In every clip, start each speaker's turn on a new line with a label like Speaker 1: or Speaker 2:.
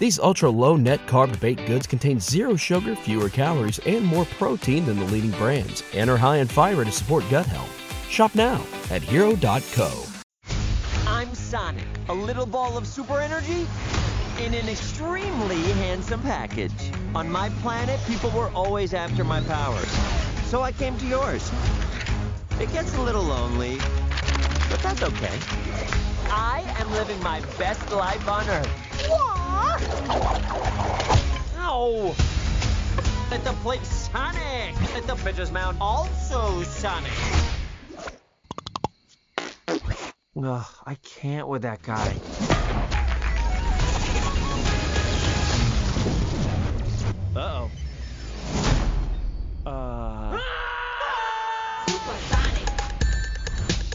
Speaker 1: These ultra low net carb baked goods contain zero sugar, fewer calories, and more protein than the leading brands, and are high in fiber to support gut health. Shop now at hero.co.
Speaker 2: I'm Sonic, a little ball of super energy in an extremely handsome package. On my planet, people were always after my powers. So I came to yours. It gets a little lonely, but that's okay. I am living my best life on Earth. Ow! Let the plate Sonic! Let the bitches mount also Sonic! Ugh, I can't with that guy. Uh-oh. Uh...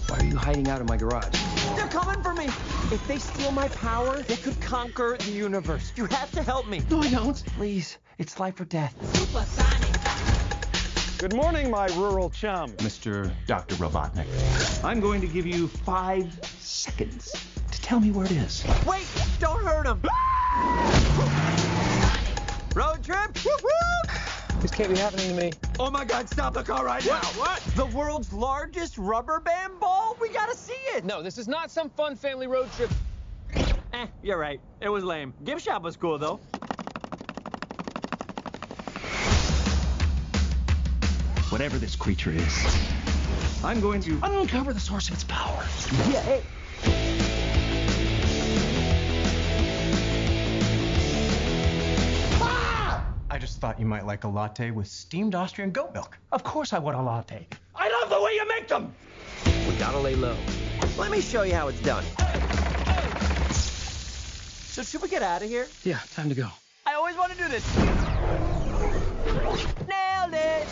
Speaker 3: Why are you hiding out in my garage?
Speaker 2: They're coming for me! If they steal my power, they could conquer the universe. You have to help me.
Speaker 3: No, I don't.
Speaker 2: Please, it's life or death.
Speaker 4: Good morning, my rural chum.
Speaker 3: Mr. Dr. Robotnik. I'm going to give you five seconds to tell me where it is.
Speaker 2: Wait! Don't hurt him! Ah! Road trip?
Speaker 4: This can't be happening to me.
Speaker 2: Oh my god, stop the car right now! What? The world's largest rubber band ball? We gotta see it!
Speaker 4: No, this is not some fun family road trip.
Speaker 2: Eh, you're right. It was lame. Gift shop was cool though.
Speaker 3: Whatever this creature is, I'm going to uncover the source of its power.
Speaker 2: Yeah, hey.
Speaker 5: Just thought you might like a latte with steamed Austrian goat milk.
Speaker 3: Of course I want a latte.
Speaker 2: I love the way you make them!
Speaker 3: We gotta lay low.
Speaker 2: Let me show you how it's done. So should we get out of here?
Speaker 3: Yeah, time to go.
Speaker 2: I always want to do this. Nailed it!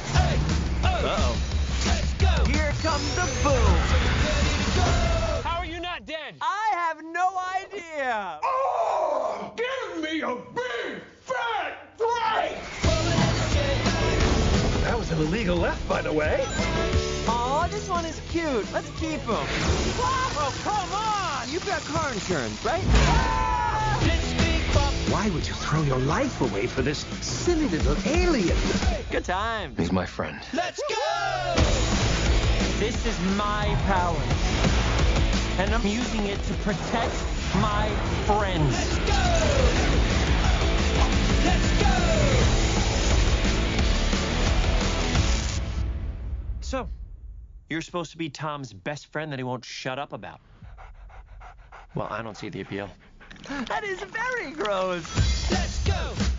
Speaker 2: Uh-oh.
Speaker 4: Let's go!
Speaker 2: Here comes the boom!
Speaker 3: That was left, by the way.
Speaker 2: Aw, this one is cute. Let's keep him. Oh, come on! You've got car insurance, right?
Speaker 3: Why would you throw your life away for this silly little alien?
Speaker 2: Good time.
Speaker 3: He's my friend.
Speaker 2: Let's go! This is my power. And I'm using it to protect my friends. Let's go! Let's go! So, you're supposed to be Tom's best friend that he won't shut up about. Well, I don't see the appeal. That is very gross. Let's go!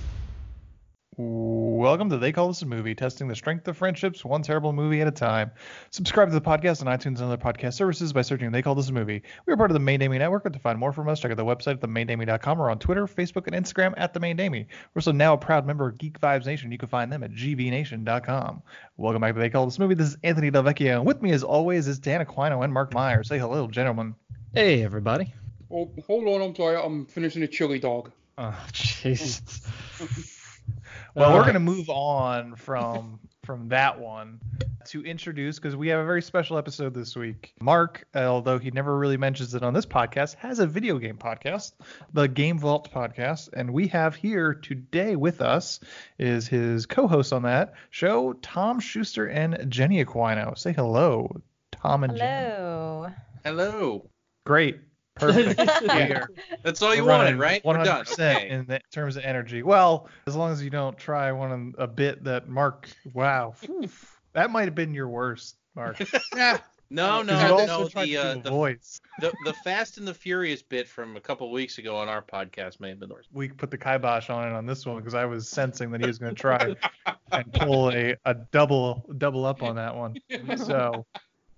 Speaker 6: Welcome to They Call This a Movie, testing the strength of friendships one terrible movie at a time. Subscribe to the podcast on iTunes and other podcast services by searching They Call This a Movie. We are part of the Main Damie Network, and to find more from us, check out the website at themaindamie.com or on Twitter, Facebook, and Instagram at The Main Damie. We're also now a proud member of Geek Vibes Nation. You can find them at gbnation.com. Welcome back to They Call This a Movie. This is Anthony Delvecchio, and with me, as always, is Dan Aquino and Mark Meyer. Say hello, gentlemen.
Speaker 7: Hey, everybody.
Speaker 8: Oh, hold on, I'm sorry. I'm finishing a chili dog.
Speaker 7: Oh, jeez.
Speaker 6: Well, we're
Speaker 7: uh-huh.
Speaker 6: going to move on from from that one to introduce because we have a very special episode this week. Mark, although he never really mentions it on this podcast, has a video game podcast, the Game Vault podcast, and we have here today with us is his co-host on that show, Tom Schuster and Jenny Aquino. Say hello, Tom and Jenny.
Speaker 9: Hello. Hello.
Speaker 6: Great. Perfect.
Speaker 9: Yeah. That's all you wanted, right?
Speaker 6: 100%
Speaker 9: Okay.
Speaker 6: in the, terms of energy. Well, as long as you don't try one of a bit that Mark. Wow, Oof. that might have been your worst, Mark.
Speaker 8: Yeah.
Speaker 9: No, no,
Speaker 6: 'Cause you also
Speaker 9: no.
Speaker 6: tried
Speaker 9: The,
Speaker 6: to
Speaker 9: uh, the,
Speaker 6: voice.
Speaker 9: the the Fast and the Furious bit from a couple weeks ago on our podcast may have been the worst.
Speaker 6: We put the kibosh on it on this one because I was sensing that he was going to try and pull a, a double double up on that one. So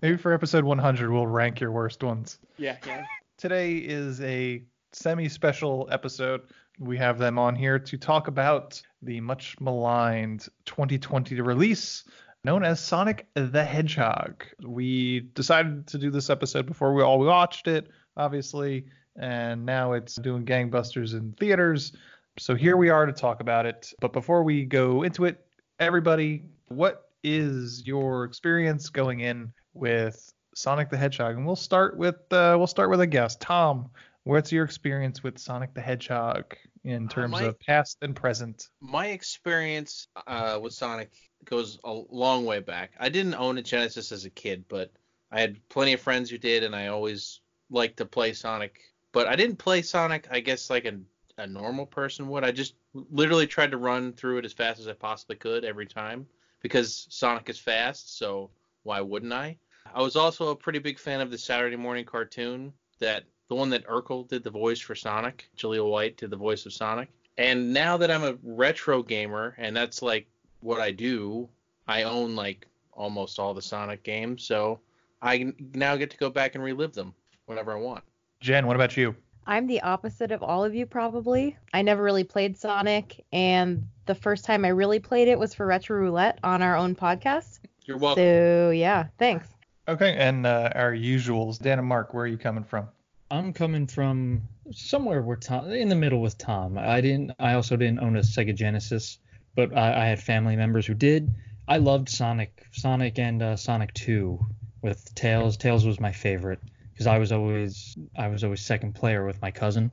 Speaker 6: maybe for episode 100 we'll rank your worst ones.
Speaker 8: Yeah, yeah.
Speaker 6: Today is a semi-special episode. We have them on here to talk about the much maligned 2020 release known as Sonic the Hedgehog. We decided to do this episode before we all watched it, obviously, and now it's doing gangbusters in theaters. So here we are to talk about it. But before we go into it, everybody, what is your experience going in with Sonic the Hedgehog? And we'll start with uh, we'll start with a guest. Tom, what's your experience with Sonic the Hedgehog in terms
Speaker 9: my-
Speaker 6: of past and present?
Speaker 9: My experience uh, with Sonic goes a long way back. I didn't own a Genesis as a kid, but I had plenty of friends who did, and I always liked to play Sonic. But I didn't play Sonic, I guess, like a, a normal person would. I just literally tried to run through it as fast as I possibly could every time because Sonic is fast, so why wouldn't I? I was also a pretty big fan of the Saturday morning cartoon that the one that Urkel did the voice for Sonic, Jaleel White did the voice of Sonic. And now that I'm a retro gamer and that's like what I do, I own like almost all the Sonic games, so I now get to go back and relive them whenever I want.
Speaker 6: Jen, what about you?
Speaker 10: I'm the opposite of all of you, probably. I never really played Sonic, and the first time I really played it was for Retro Roulette on our own podcast.
Speaker 9: You're welcome.
Speaker 10: So, yeah, thanks.
Speaker 6: Okay, and uh, our usuals, Dan and Mark, where are you coming from?
Speaker 7: I'm coming from somewhere where Tom, in the middle with Tom. I didn't. I also didn't own a Sega Genesis, but I, I had family members who did. I loved Sonic, Sonic and uh, Sonic 2 with Tails. Tails was my favorite because I was always I was always second player with my cousin.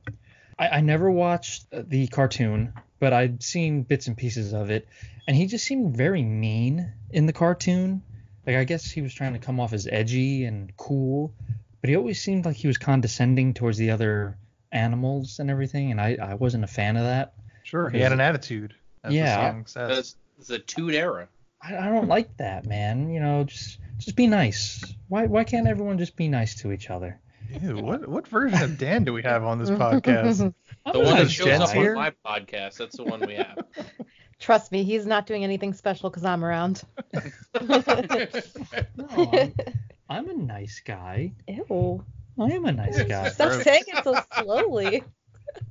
Speaker 7: I, I never watched the cartoon, but I'd seen bits and pieces of it, and he just seemed very mean in the cartoon. Like I guess he was trying to come off as edgy and cool, but he always seemed like he was condescending towards the other animals and everything, and I, I wasn't a fan of that.
Speaker 6: Sure, he had an attitude. As
Speaker 7: Yeah.
Speaker 6: the song.
Speaker 9: That's it's a toot era.
Speaker 7: I, I don't like that, man. You know, just just be nice. Why why can't everyone just be nice to each other?
Speaker 6: Ew, what what version of Dan do we have on this podcast?
Speaker 9: The one that
Speaker 6: Is
Speaker 9: shows up
Speaker 6: here?
Speaker 9: on my podcast, that's the one we have.
Speaker 10: Trust me, he's not doing anything special because I'm around.
Speaker 7: No, I'm, I'm a nice guy.
Speaker 10: Ew.
Speaker 7: I am a nice guy.
Speaker 10: Stop saying it so slowly.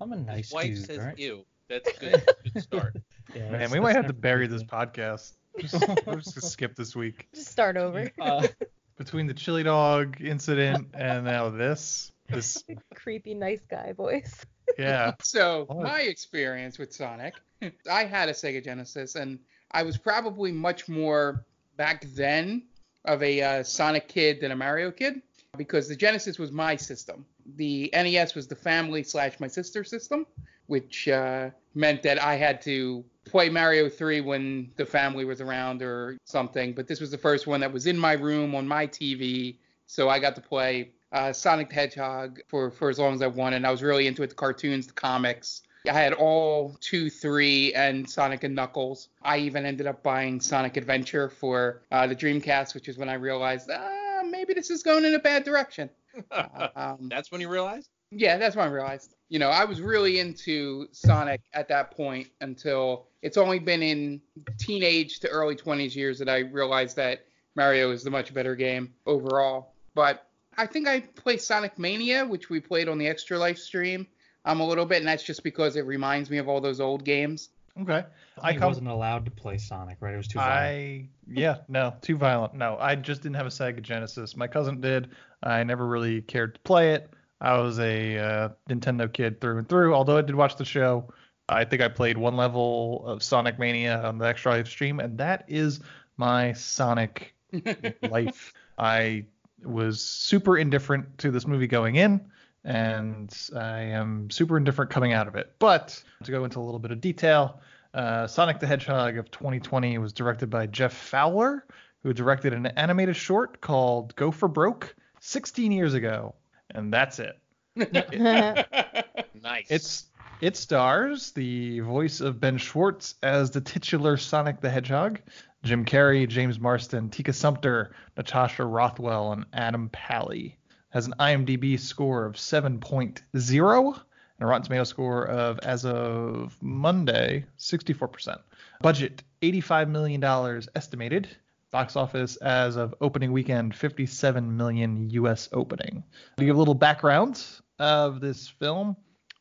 Speaker 7: I'm a nice
Speaker 9: Wife
Speaker 7: dude.
Speaker 9: says
Speaker 7: right?
Speaker 9: ew. That's good. Good start.
Speaker 7: Yeah,
Speaker 6: Man, we might have to bury this podcast. Just, we're just gonna skip this week.
Speaker 10: Just start over.
Speaker 7: Uh,
Speaker 6: Between the chili dog incident and now this, this,
Speaker 10: Creepy nice guy voice.
Speaker 6: Yeah.
Speaker 8: So
Speaker 6: Oh.
Speaker 8: my experience with Sonic, I had a Sega Genesis, and I was probably much more back then of a uh, Sonic kid than a Mario kid because the Genesis was my system. The NES was the family slash my sister system, which uh, meant that I had to play Mario 3 when the family was around or something. But this was the first one that was in my room on my TV, so I got to play uh, Sonic the Hedgehog for, for as long as I wanted. And I was really into it, the cartoons, the comics. I had all two, three, and Sonic and Knuckles. I even ended up buying Sonic Adventure for uh, the Dreamcast, which is when I realized, ah, maybe this is going in a bad direction. Um,
Speaker 9: That's when you realized?
Speaker 8: yeah, that's when I realized. You know, I was really into Sonic at that point until it's only been in teenage to early 20s years that I realized that Mario is the much better game overall. But I think I play Sonic Mania, which we played on the Extra Life stream um, a little bit, and that's just because it reminds me of all those old games.
Speaker 6: Okay.
Speaker 7: I
Speaker 6: I
Speaker 7: wasn't allowed to play Sonic, right? It was too violent.
Speaker 6: I yeah no too violent. No, I just didn't have a Sega Genesis. My cousin did. I never really cared to play it. I was a uh, Nintendo kid through and through. Although I did watch the show. I think I played one level of Sonic Mania on the Extra Life stream, and that is my Sonic life. I was super indifferent to this movie going in, and I am super indifferent coming out of it. But to go into a little bit of detail, uh, Sonic the Hedgehog of 2020 was directed by Jeff Fowler, who directed an animated short called Go for Broke, 16 years ago, and that's it.
Speaker 9: Nice.
Speaker 6: It's it stars the voice of Ben Schwartz as the titular Sonic the Hedgehog, Jim Carrey, James Marsden, Tika Sumpter, Natasha Rothwell, and Adam Pally. Has an IMDb score of 7.0 and a Rotten Tomato score of, as of Monday, 64%. Budget $85 million estimated. Box office as of opening weekend, 57 million US opening. To give a little background of this film,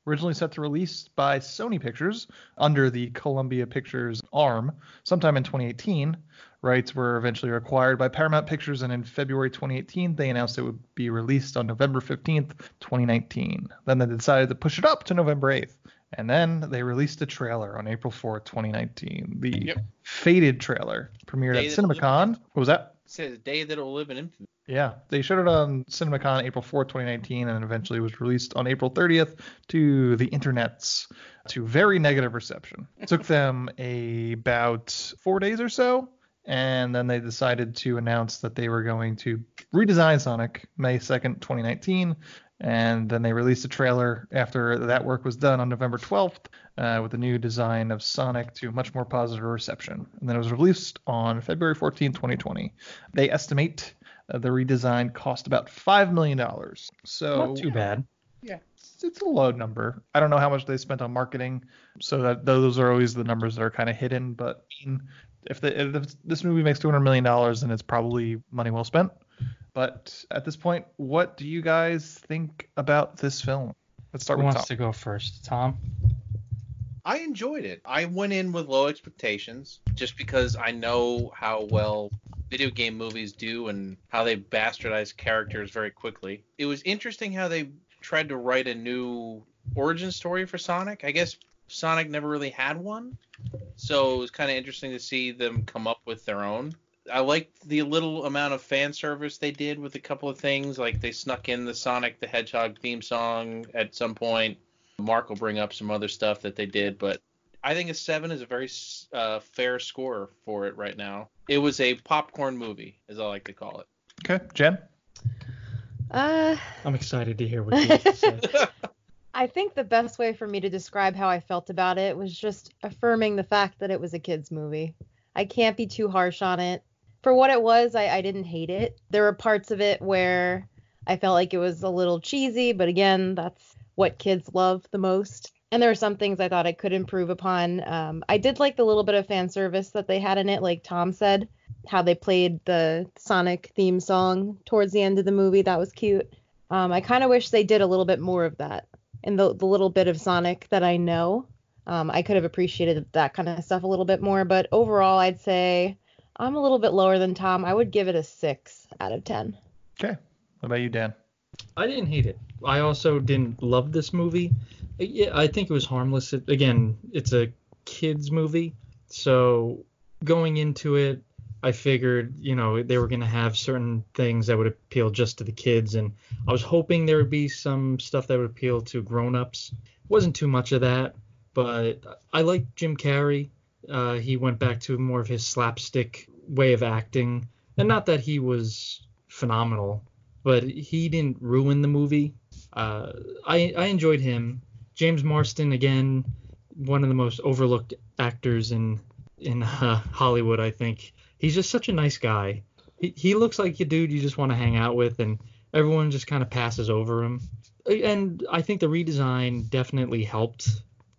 Speaker 6: originally set to release by Sony Pictures under the Columbia Pictures arm sometime in 2018. Rights were eventually acquired by Paramount Pictures, and in February 2018, they announced it would be released on November 15th, 2019. Then they decided to push it up to November 8th. And then they released a trailer on April 4th, 2019. The
Speaker 9: Yep.
Speaker 6: Faded trailer premiered
Speaker 9: Day
Speaker 6: at
Speaker 9: that will live in
Speaker 6: CinemaCon. What was that?
Speaker 9: Say the day that it will live in infamy.
Speaker 6: Yeah, they showed it on CinemaCon April 4th, 2019, and eventually was released on April 30th to the internets to very negative reception. It took them about four days or so, and then they decided to announce that they were going to redesign Sonic May 2nd, 2019. And then they released a trailer after that work was done on November 12th uh, with a new design of Sonic to much more positive reception. And then it was released on February 14th, 2020. They estimate uh, the redesign cost about $5 million. So
Speaker 7: Not too bad.
Speaker 8: Yeah.
Speaker 6: it's, it's a low number. I don't know how much they spent on marketing, so that those are always the numbers that are kind of hidden. But I mean, if, the, if this movie makes 200 million dollars, then it's probably money well spent. But at this point, what do you guys think about this film? Let's start
Speaker 7: Who
Speaker 6: with
Speaker 7: wants
Speaker 6: Tom.
Speaker 7: to go first? Tom?
Speaker 9: I enjoyed it. I went in with low expectations just because I know how well video game movies do and how they bastardize characters very quickly. It was interesting how they tried to write a new origin story for Sonic. I guess Sonic never really had one. So it was kind of interesting to see them come up with their own. I liked the little amount of fan service they did with a couple of things, like they snuck in the Sonic the Hedgehog theme song at some point. Mark will bring up some other stuff that they did, but I think a seven is a very uh, fair score for it right now. It was a popcorn movie, as I like to call it.
Speaker 6: Okay, Jen.
Speaker 10: Uh,
Speaker 7: I'm excited to hear what you have to say.
Speaker 10: I think the best way for me to describe how I felt about it was just affirming the fact that it was a kids movie. I can't be too harsh on it. For what it was, I, I didn't hate it. There were parts of it where I felt like it was a little cheesy, but again, that's what kids love the most. And there were some things I thought I could improve upon. Um, I did like the little bit of fan service that they had in it, like Tom said, how they played the Sonic theme song towards the end of the movie. That was cute. Um, I kind of wish they did a little bit more of that. And the, the little bit of Sonic that I know, um, I could have appreciated that kind of stuff a little bit more. But overall, I'd say I'm a little bit lower than Tom. I would give it a six out of ten.
Speaker 6: Okay. What about you, Dan?
Speaker 7: I didn't hate it. I also didn't love this movie. Yeah, I think it was harmless. It, again, it's a kids movie, so going into it, I figured, you know, they were going to have certain things that would appeal just to the kids, and I was hoping there would be some stuff that would appeal to grown-ups. Wasn't too much of that, but I like Jim Carrey. Uh, he went back to more of his slapstick way of acting, and not that he was phenomenal, but he didn't ruin the movie. Uh, I I enjoyed him. James Marsden again, one of the most overlooked actors in in uh, Hollywood. I think he's just such a nice guy. He he looks like a dude you just want to hang out with, and everyone just kind of passes over him. And I think the redesign definitely helped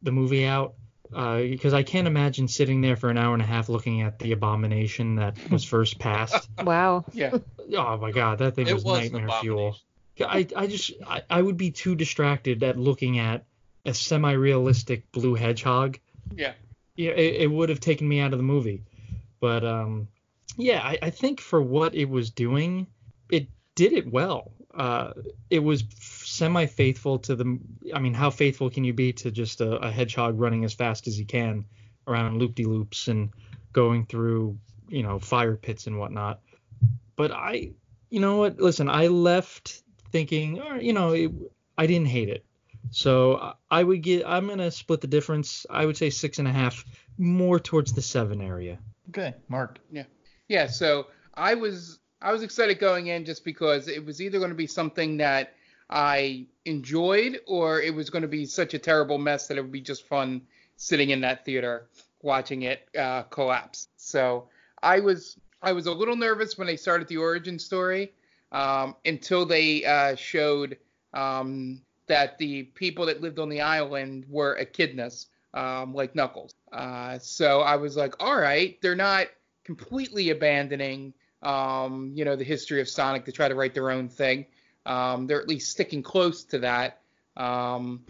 Speaker 7: the movie out because I can't imagine sitting there for an hour and a half looking at the abomination that was first passed.
Speaker 10: Wow.
Speaker 8: Yeah.
Speaker 7: Oh my god, that thing
Speaker 9: It
Speaker 7: was,
Speaker 9: was an
Speaker 7: nightmare fuel. I, I just I, I would be too distracted at looking at a semi-realistic blue hedgehog.
Speaker 8: Yeah.
Speaker 7: Yeah, it, it would have taken me out of the movie. But um, yeah, I, I think for what it was doing, it did it well. Uh, it was semi-faithful to the. I mean, how faithful can you be to just a, a hedgehog running as fast as he can around loop-de-loops and going through, you know, fire pits and whatnot? But I, you know what? Listen, I left thinking, or, you know, it, I didn't hate it. So I- I would get. I'm gonna split the difference. I would say six and a half, more towards the seven area.
Speaker 6: Okay, Mark.
Speaker 8: Yeah, yeah. So I was I was excited going in just because it was either going to be something that I enjoyed or it was going to be such a terrible mess that it would be just fun sitting in that theater watching it uh, collapse. So I was I was a little nervous when they started the origin story um, until they uh, showed um, that the people that lived on the island were echidnas, um, like Knuckles. Uh, so I was like, all right, they're not completely abandoning, um, you know, the history of Sonic to try to write their own thing. Um, they're at least sticking close to that. Um,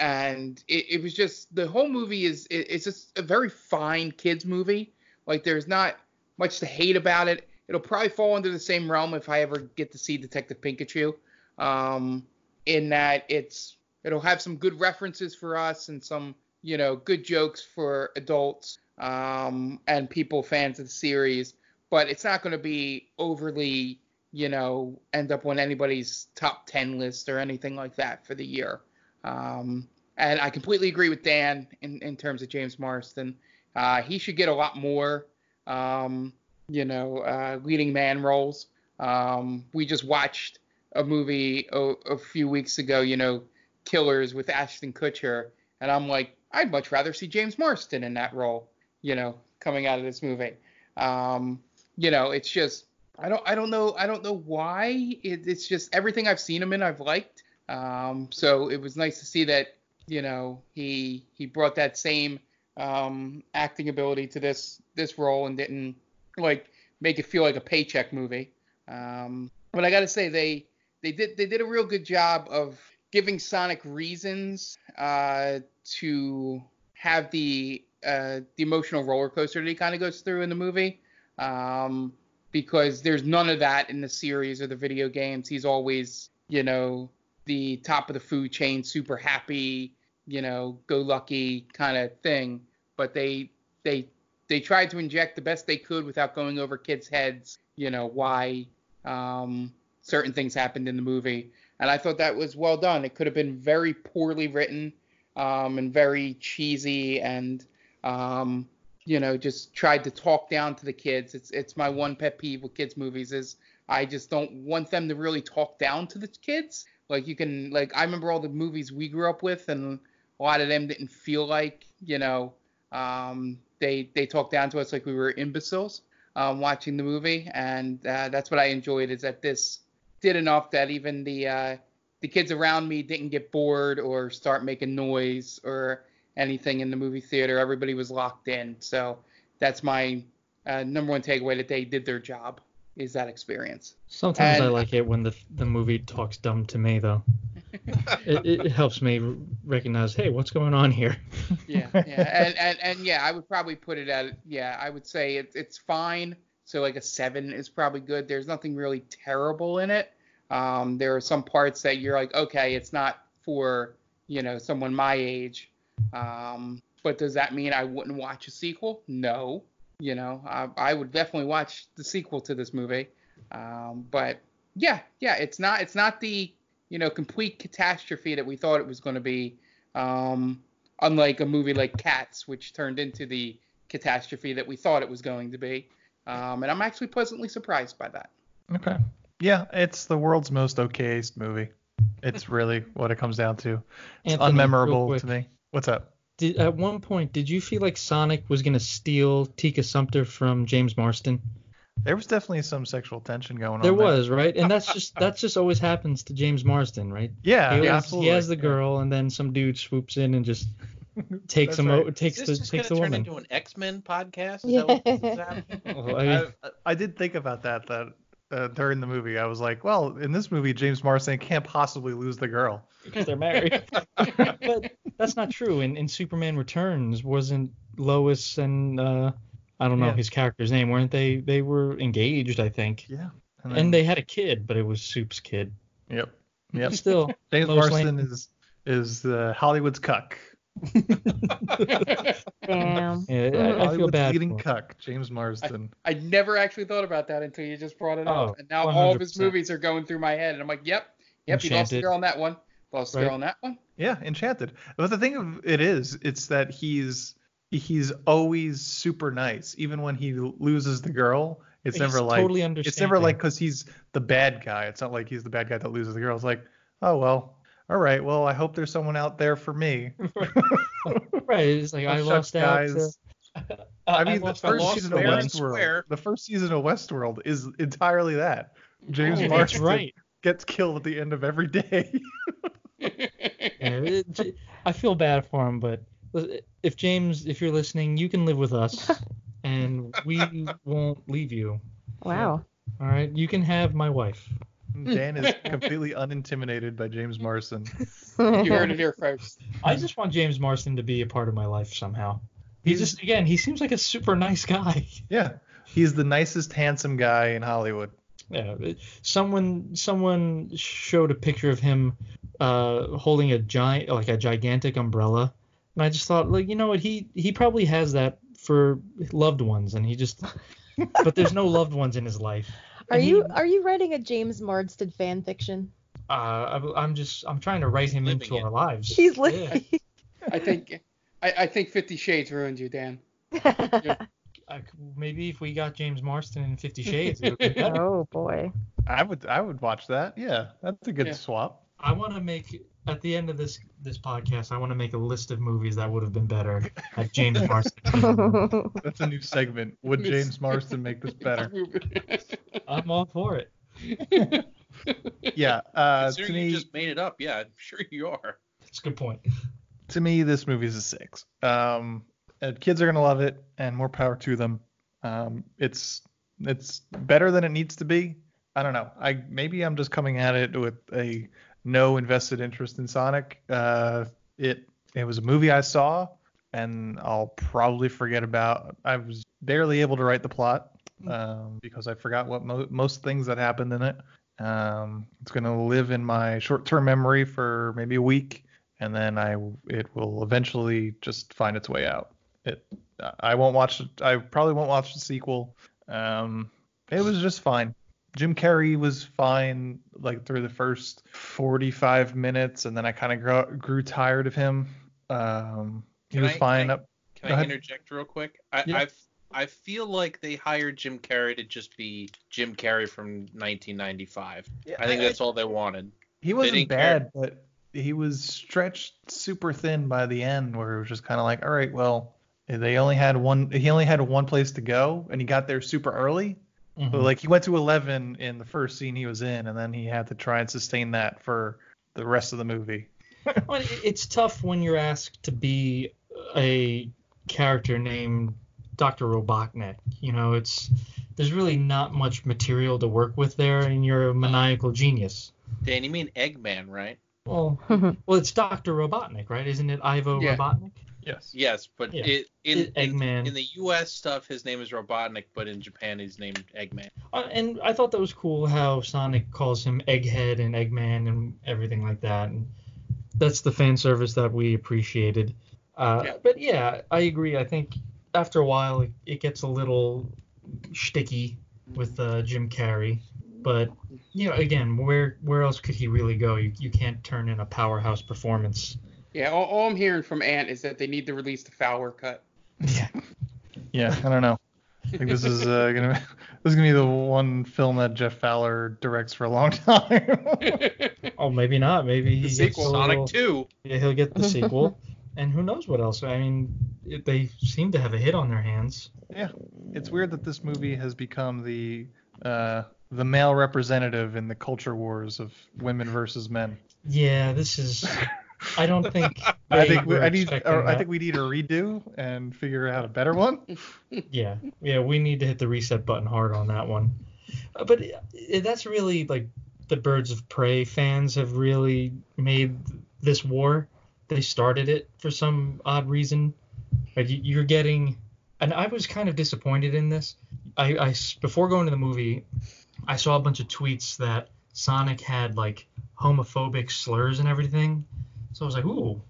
Speaker 8: and it, it, was just the whole movie is it, it's just a very fine kids movie. Like there's not much to hate about it. It'll probably fall under the same realm if I ever get to see Detective Pikachu. Um, in that it's it'll have some good references for us and some you know good jokes for adults um, and people fans of the series, but it's not going to be overly you know end up on anybody's top 10 list or anything like that for the year. Um, and I completely agree with Dan in, in terms of James Marsden. Uh, he should get a lot more, um, you know, uh, leading man roles. Um, we just watched a movie a, a, few weeks ago, you know, Killers with Ashton Kutcher, and I'm like, I'd much rather see James Marsden in that role, you know, coming out of this movie. Um, you know, it's just I don't I don't know I don't know why it, it's just everything I've seen him in I've liked. Um, so it was nice to see that you know he he brought that same um, acting ability to this this role and didn't like make it feel like a paycheck movie. Um, but I got to say they they did they did a real good job of giving Sonic reasons uh, to have the uh, the emotional roller coaster that he kind of goes through in the movie. Um, because there's none of that in the series or the video games. He's always, you know, the top of the food chain, super happy, you know, go lucky kind of thing. But they they they tried to inject the best they could without going over kids' heads, you know, why um, certain things happened in the movie. And I thought that was well done. It could have been very poorly written um, and very cheesy and um, you know just tried to talk down to the kids. It's it's my one pet peeve with kids movies is I just don't want them to really talk down to the kids. Like you can like I remember all the movies we grew up with and a lot of them didn't feel like you know um, they they talked down to us like we were imbeciles um, watching the movie and uh, that's what I enjoyed is that this did enough that even the uh, the kids around me didn't get bored or start making noise or anything in the movie theater. Everybody was locked in. So that's my uh, number one takeaway that they did their job is that experience.
Speaker 7: Sometimes and, I like it when the the movie talks dumb to me though. it, it helps me recognize, hey, what's going on here?
Speaker 8: yeah, yeah, and, and and yeah, I would probably put it at yeah, I would say it, it's fine so like a seven is probably good. There's nothing really terrible in it. Um, there are some parts that you're like, okay, it's not for you know someone my age. Um, but does that mean I wouldn't watch a sequel? No. You know, I, I would definitely watch the sequel to this movie. Um, but yeah, yeah, it's not it's not the you know complete catastrophe that we thought it was going to be. Um, unlike a movie like Cats, which turned into the catastrophe that we thought it was going to be. Um, and I'm actually pleasantly surprised by that.
Speaker 6: Okay. Yeah, it's the world's most okayest movie. It's really what it comes down to. It's Anthony, unmemorable to me. What's up?
Speaker 7: Did, at one point, did you feel like Sonic was going to steal Tika Sumpter from James Marsden?
Speaker 6: There was definitely some sexual tension going
Speaker 7: there
Speaker 6: on.
Speaker 7: There was, right? And that's just that's just always happens to James Marsden, right?
Speaker 6: Yeah,
Speaker 7: he, always,
Speaker 6: yeah, absolutely.
Speaker 7: he has the girl, and then some dude swoops in and just takes him right. takes the takes the
Speaker 9: turn
Speaker 7: woman.
Speaker 9: into an X-Men podcast?
Speaker 10: Yeah.
Speaker 6: well, I, mean, I, I, did think about that that uh, during the movie. I was like, well, in this movie, James Marsden can't possibly lose the girl
Speaker 7: because they're married. but that's not true. In in Superman Returns, wasn't Lois and uh, I don't know yeah. his character's name, weren't they? They were engaged, I think.
Speaker 6: Yeah.
Speaker 7: And, then, and they had a kid, but it was Soup's kid.
Speaker 6: Yep. Yep.
Speaker 7: Still,
Speaker 6: James Lois Marsden Lane. is is uh, Hollywood's cuck.
Speaker 10: Damn.
Speaker 7: Yeah, I, I feel bad.
Speaker 6: Leading cuck, James Marsden.
Speaker 8: I, I, never actually thought about that until you just brought it up, oh, and now 100%. all of his movies are going through my head, and I'm like, yep, yep, Enchanted. he lost the girl on that one, lost the right. girl on that one.
Speaker 6: Yeah, Enchanted. But the thing of it is, it's that he's he's always super nice, even when he loses the girl. It's
Speaker 7: He's
Speaker 6: never like
Speaker 7: totally
Speaker 6: it's never like because he's the bad guy. It's not like he's the bad guy that loses the girl. It's like, oh well, all right. Well, I hope there's someone out there for me.
Speaker 7: right. It's like I
Speaker 6: shucks,
Speaker 7: lost out.
Speaker 6: guys.
Speaker 7: To,
Speaker 6: I mean, the first season of
Speaker 7: Wayne.
Speaker 6: Westworld, the first season of Westworld is entirely that. James
Speaker 7: Oh, that's
Speaker 6: Marsden
Speaker 7: right.
Speaker 6: Gets killed at the end of every day.
Speaker 7: Yeah, I feel bad for him, but if James, if you're listening, you can live with us, and we won't leave you.
Speaker 10: Wow.
Speaker 7: All right, you can have my wife.
Speaker 6: Dan is completely unintimidated by James Marsden.
Speaker 8: You heard it here first.
Speaker 7: I just want James Marsden to be a part of my life somehow. He just, again, he seems like a super nice guy.
Speaker 6: Yeah, he's the nicest, handsome guy in Hollywood.
Speaker 7: Yeah, someone someone showed a picture of him uh, holding a giant, like a gigantic umbrella, and I just thought, like, you know what, he he probably has that for loved ones, and he just, but there's no loved ones in his life.
Speaker 10: Are
Speaker 7: And he-
Speaker 10: you are you writing a James Marsden fan fiction?
Speaker 7: Uh, I, I'm just, I'm trying to write him into our lives.
Speaker 10: He's
Speaker 7: Yeah.
Speaker 10: living.
Speaker 8: I think I, I think Fifty Shades ruined you, Dan.
Speaker 7: I c- maybe if we got James Marsden in Fifty Shades, it would be
Speaker 10: oh boy.
Speaker 6: I would, I would watch that. Yeah, that's a good
Speaker 7: Yeah.
Speaker 6: swap.
Speaker 7: I want to make at the end of this this podcast, I want to make a list of movies that would have been better at James Marsden.
Speaker 6: That's a new segment. Would James Marsden make this better?
Speaker 7: I'm all for it.
Speaker 6: Yeah. Uh, to
Speaker 9: Considering you
Speaker 6: me,
Speaker 9: just made it up, yeah, I'm sure you are.
Speaker 7: That's a good point.
Speaker 6: to me, this movie's a six. Um, and kids are gonna love it, and more power to them. Um, it's it's better than it needs to be. I don't know. I maybe I'm just coming at it with a no invested interest in Sonic. Uh, it it was a movie I saw, and I'll probably forget about. I was barely able to write the plot um, because I forgot what mo- most things that happened in it. Um, it's gonna live in my short-term memory for maybe a week, and then I it will eventually just find its way out. It I won't watch. I probably won't watch the sequel. Um, it was just fine. Jim Carrey was fine like through the first 45 minutes, and then I kind of grew, grew tired of him. Um, he
Speaker 9: Can
Speaker 6: was
Speaker 9: I-
Speaker 6: fine
Speaker 9: can I-
Speaker 6: up.
Speaker 9: Can
Speaker 6: Go
Speaker 9: I
Speaker 6: ahead.
Speaker 9: interject real quick? I,
Speaker 6: Yeah.
Speaker 9: I I feel like they hired Jim Carrey to just be Jim Carrey from 1995. Yeah, I think
Speaker 6: I-
Speaker 9: that's all they wanted.
Speaker 6: He wasn't
Speaker 9: didn't
Speaker 6: bad, but he was stretched super thin by the end, where it was just kind of like, all right, well, they only had one. He only had one place to go, and he got there super early.
Speaker 7: Mhm.
Speaker 6: But like he went to 11 in the first scene he was in, and then he had to try and sustain that for the rest of the movie.
Speaker 7: Well, it's tough when you're asked to be a character named Dr. Robotnik. You know, it's there's really not much material to work with there, and you're a maniacal genius.
Speaker 9: Dan, you mean Eggman, right?
Speaker 7: Well, well, it's Dr. Robotnik, right? Isn't it Ivo
Speaker 9: Yeah.
Speaker 7: Robotnik?
Speaker 6: Yes.
Speaker 9: Yes, but
Speaker 7: Yeah.
Speaker 9: it, in,
Speaker 7: It-
Speaker 9: in in the U.S. stuff, his name is Robotnik, but in Japan, he's named Eggman.
Speaker 7: Uh, and I thought that was cool how Sonic calls him Egghead and Eggman and everything like that. And that's the fan service that we appreciated. Uh, But yeah, I agree. I think after a while it, it gets a little sticky with uh, Jim Carrey. But you know, again, where where else could he really go? You you can't turn in a powerhouse performance.
Speaker 8: Yeah, all, all I'm hearing from Ant is that they need to release the Fowler cut.
Speaker 6: Yeah, yeah, I don't know. I think this is uh, gonna be, this is gonna be the one film that Jeff Fowler directs for a long time.
Speaker 7: Oh, maybe not. Maybe he
Speaker 9: The
Speaker 7: gets
Speaker 9: sequel,
Speaker 7: a
Speaker 9: Sonic
Speaker 7: little-
Speaker 9: 2.
Speaker 7: Yeah, he'll get the sequel, and who knows what else? I mean, it, they seem to have a hit on their hands.
Speaker 6: yeah, it's weird that this movie has become the uh, the male representative in the culture wars of women versus men.
Speaker 7: Yeah, this is. I don't think.
Speaker 6: I think we, I need or I think we need a redo and figure out a better one.
Speaker 7: Yeah, yeah, we need to hit the reset button hard on that one. Uh, but uh, that's really like the Birds of Prey fans have really made this war. They started it for some odd reason. Like you- you're getting, and I was kind of disappointed in this. I, I before going to the movie, I saw a bunch of tweets that Sonic had like homophobic slurs and everything. So I was like, ooh,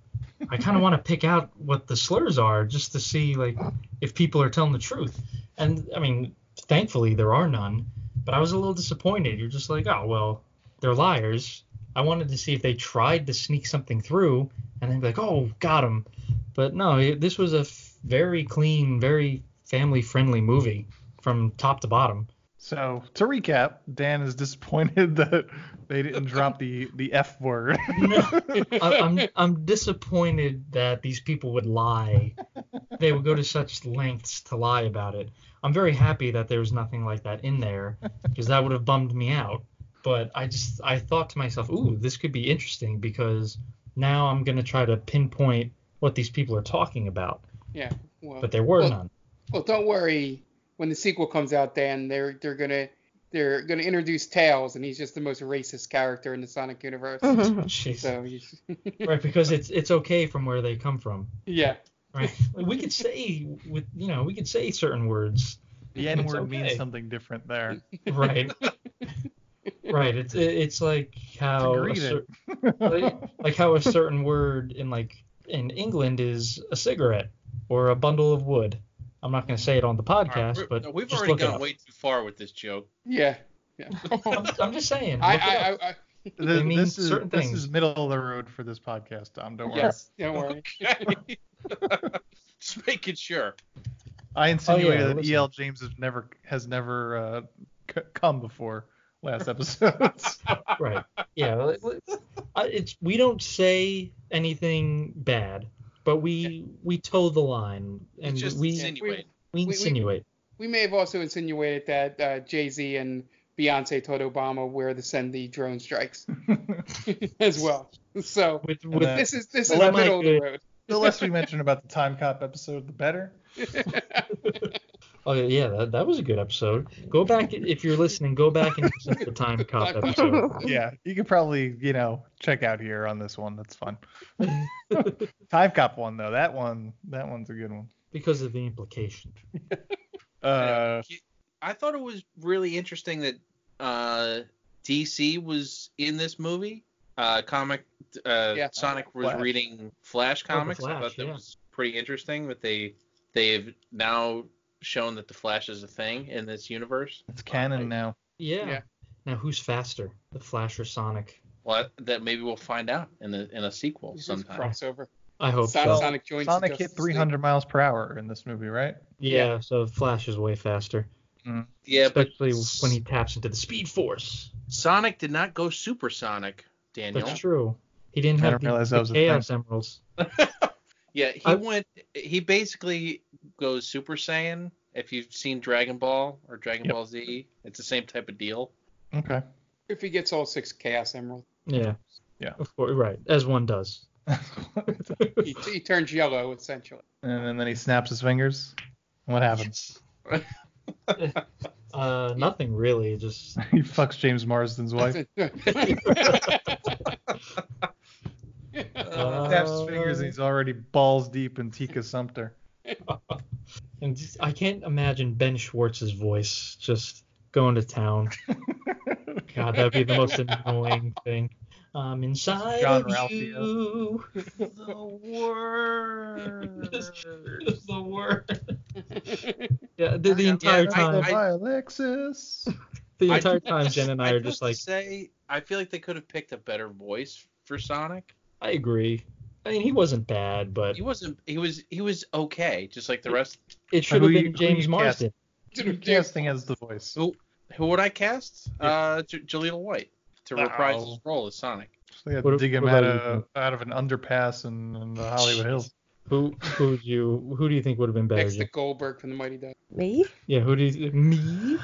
Speaker 7: I kind of want to pick out what the slurs are just to see like if people are telling the truth. And I mean, thankfully there are none. But I was a little disappointed. You're just like, oh well, they're liars. I wanted to see if they tried to sneak something through and then be like, oh, got him. But no, this was a f- very clean, very family-friendly movie from top to bottom.
Speaker 6: So to recap, Dan is disappointed that they didn't drop the the F word.
Speaker 7: I, I'm I'm disappointed that these people would lie. They would go to such lengths to lie about it. I'm very happy that there was nothing like that in there because that would have bummed me out. But I just I thought to myself, ooh, this could be interesting because now I'm gonna try to pinpoint what these people are talking about.
Speaker 8: Yeah. Well,
Speaker 7: But there were
Speaker 8: well,
Speaker 7: none.
Speaker 8: Well, don't worry. When the sequel comes out, Dan, they're they're gonna they're gonna introduce Tails, and he's just the most racist character in the Sonic universe.
Speaker 7: Jeez.
Speaker 8: so you-
Speaker 7: right, because it's it's okay from where they come from.
Speaker 8: yeah.
Speaker 7: Right. we could say with you know we could say certain words.
Speaker 6: The N
Speaker 7: It's
Speaker 6: word means something different there.
Speaker 7: Right. right. It's it's like how a cer- like, like how a certain word in like in England is a cigarette or a bundle of wood. I'm not going to say it on the podcast,
Speaker 9: We're-
Speaker 7: but
Speaker 9: We've
Speaker 7: just
Speaker 9: already
Speaker 7: look
Speaker 9: gone way too far with this joke.
Speaker 8: Yeah. Yeah.
Speaker 7: I'm, I'm just saying.
Speaker 8: I I. I, I
Speaker 6: Th-
Speaker 7: mean
Speaker 6: this is this is middle of the road for this podcast, Tom. Don't worry.
Speaker 8: yes. Don't worry.
Speaker 9: Okay. Just making sure.
Speaker 6: I insinuated that
Speaker 7: listen.
Speaker 6: E.L. James has never has never uh, c- come before last episodes.
Speaker 7: right. Yeah. well, It's we don't say anything bad, but we we toe the line and
Speaker 9: just
Speaker 7: we
Speaker 9: insinuate.
Speaker 7: we
Speaker 8: we-
Speaker 7: insinuate.
Speaker 8: We may have also insinuated that uh, Jay Z and Beyonce told Obama where to send the drone strikes as well. So
Speaker 7: With with
Speaker 6: then-
Speaker 8: this is this
Speaker 6: the
Speaker 8: is the
Speaker 6: less-
Speaker 8: middle of the road.
Speaker 6: the less we mention about the Time Cop episode, the better.
Speaker 7: Oh yeah, that, that was a good episode. Go back if you're listening. Go back and listen to the Time Cop episode.
Speaker 6: Yeah, you could probably you know check out here on this one. That's fun. Time Cop one though, that one that one's a good one.
Speaker 7: because of the implication.
Speaker 6: Uh,
Speaker 9: I thought it was really interesting that uh, DC was in this movie. Uh, comic uh,
Speaker 8: Yeah.
Speaker 9: Sonic was
Speaker 6: Flash.
Speaker 9: reading Flash
Speaker 7: Oh, the
Speaker 9: comics. I thought that
Speaker 7: yeah.
Speaker 9: was pretty interesting that they they've now shown that the Flash is a thing in this universe.
Speaker 6: it's canon now.
Speaker 7: Yeah.
Speaker 8: Yeah.
Speaker 7: Now who's faster, the Flash or Sonic?
Speaker 9: Well, that maybe we'll find out in the in a sequel
Speaker 8: This is
Speaker 9: sometime.
Speaker 8: crossover.
Speaker 7: I hope
Speaker 8: Sonic,
Speaker 7: so.
Speaker 8: Sonic joins
Speaker 6: Sonic hit
Speaker 8: Justice League.
Speaker 6: 300 miles per hour in this movie, right?
Speaker 7: Yeah, so Flash is way faster, mm-hmm.
Speaker 9: Yeah, but
Speaker 7: especially when he taps into the Speed Force.
Speaker 9: Sonic did not go supersonic, Daniel.
Speaker 7: That's true. He didn't
Speaker 6: I
Speaker 7: have
Speaker 6: didn't
Speaker 7: the, the
Speaker 6: that was a
Speaker 7: Chaos Emeralds.
Speaker 9: Yeah, he
Speaker 7: I-
Speaker 9: went. He basically goes Super Saiyan. If you've seen Dragon Ball or Dragon
Speaker 7: Yep.
Speaker 9: Ball Z, it's the same type of deal.
Speaker 6: Okay.
Speaker 8: If he gets all six Chaos Emeralds,
Speaker 7: Yeah.
Speaker 6: Yeah.
Speaker 7: Of course, right, as one does.
Speaker 8: he, he turns yellow essentially.
Speaker 6: and then he snaps his fingers. What happens?
Speaker 7: Uh, nothing really. Just
Speaker 6: he fucks James Marsden's wife. Snaps his fingers and he's already balls deep in Tika Sumpter.
Speaker 7: and just, I can't imagine Ben Schwartz's voice just going to town. God, that'd be the most annoying thing. I'm inside
Speaker 6: John
Speaker 7: of
Speaker 6: Ralphio.
Speaker 7: you.
Speaker 9: the word.
Speaker 7: Just the word. Yeah, the, the entire
Speaker 9: Yeah,
Speaker 7: time,
Speaker 9: I-
Speaker 6: By Alexis.
Speaker 7: the entire
Speaker 9: do-
Speaker 7: time, Jen and I
Speaker 9: I'd
Speaker 7: are just
Speaker 9: have
Speaker 7: like,
Speaker 9: to say, I feel like they could have picked a better voice for Sonic.
Speaker 7: I agree. I mean, he wasn't bad, but
Speaker 9: He wasn't. He was. He was okay, just like the rest.
Speaker 7: it should have been
Speaker 6: you
Speaker 7: James
Speaker 6: cast?
Speaker 7: Marsden.
Speaker 6: Who casting as the voice?
Speaker 9: Who who would I cast? Uh, J- Jaleel White to reprise his role as Sonic.
Speaker 6: So they had
Speaker 7: What-
Speaker 6: to dig him out of, out of an underpass in, in the Hollywood Hills.
Speaker 7: Who who would you who do you think would have been better?
Speaker 8: Next to Goldberg from the Mighty Ducks.
Speaker 10: Me?
Speaker 7: Yeah, who do you me?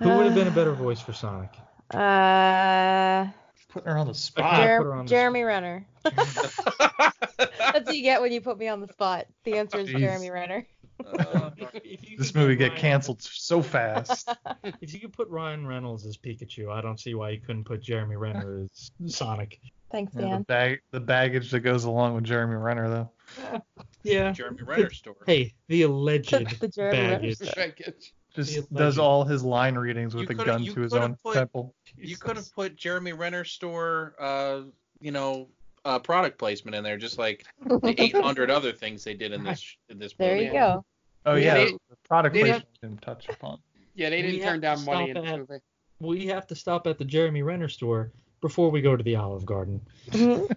Speaker 7: Who would have been a better voice for Sonic?
Speaker 10: Uh,
Speaker 6: Putting her on the spot.
Speaker 10: Jer-
Speaker 7: put her on the
Speaker 10: Jeremy Renner. That's what you get when you put me on the spot. The answer is
Speaker 6: Jeez.
Speaker 10: Jeremy Renner.
Speaker 9: Uh,
Speaker 7: If you
Speaker 6: This movie
Speaker 7: get
Speaker 6: get
Speaker 7: Ryan-
Speaker 6: canceled so fast.
Speaker 7: If you could put Ryan Reynolds as Pikachu, I don't see why you couldn't put Jeremy Renner as Sonic.
Speaker 10: Thanks,
Speaker 6: Yeah, the
Speaker 10: Dan.
Speaker 6: bag, the baggage that goes along with Jeremy Renner, though.
Speaker 7: Yeah.
Speaker 9: Jeremy Renner story.
Speaker 7: Hey, the alleged
Speaker 10: The Jeremy
Speaker 7: baggage.
Speaker 10: stuff.
Speaker 8: Baggage.
Speaker 6: Just does all his line readings with
Speaker 9: You
Speaker 6: a gun to his own
Speaker 9: put-
Speaker 6: temple.
Speaker 9: You could have put Jeremy Renner store, uh, you know, uh, product placement in there, just like the 800 other things they did in this in this
Speaker 10: There
Speaker 9: movie.
Speaker 10: you go.
Speaker 6: Oh
Speaker 8: Yeah,
Speaker 6: yeah,
Speaker 8: they-
Speaker 6: the product
Speaker 8: they
Speaker 6: placement didn't touch upon.
Speaker 8: Yeah, they didn't
Speaker 7: have
Speaker 8: turn down money in
Speaker 7: at- We have to stop at the Jeremy Renner store before we go to the Olive Garden.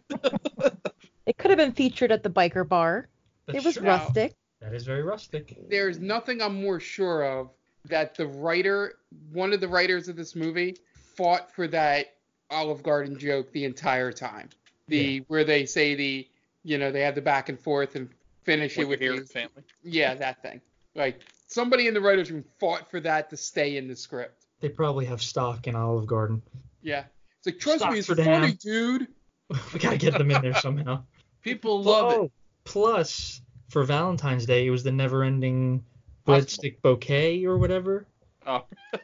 Speaker 10: It could have been featured at the biker bar. It was
Speaker 7: true.
Speaker 10: rustic.
Speaker 7: That is very rustic.
Speaker 8: There's nothing I'm more sure of that the writer, one of the writers of this movie, fought for that Olive Garden joke the entire time. The
Speaker 9: Yeah.
Speaker 8: where they say the, you know, they have the back and forth and finish it
Speaker 9: With
Speaker 8: with
Speaker 9: the
Speaker 8: the,
Speaker 9: family.
Speaker 8: yeah, that thing. Like somebody in the writers room fought for that to stay in the script.
Speaker 7: They probably have stock in Olive Garden.
Speaker 8: Yeah, it's like trust me, it's
Speaker 7: Stocks
Speaker 8: funny,
Speaker 7: down.
Speaker 8: dude.
Speaker 7: we gotta get them in there somehow.
Speaker 9: People love
Speaker 7: oh,
Speaker 9: it.
Speaker 7: Plus, for Valentine's Day, it was the never-ending breadstick bouquet or whatever.
Speaker 9: Oh.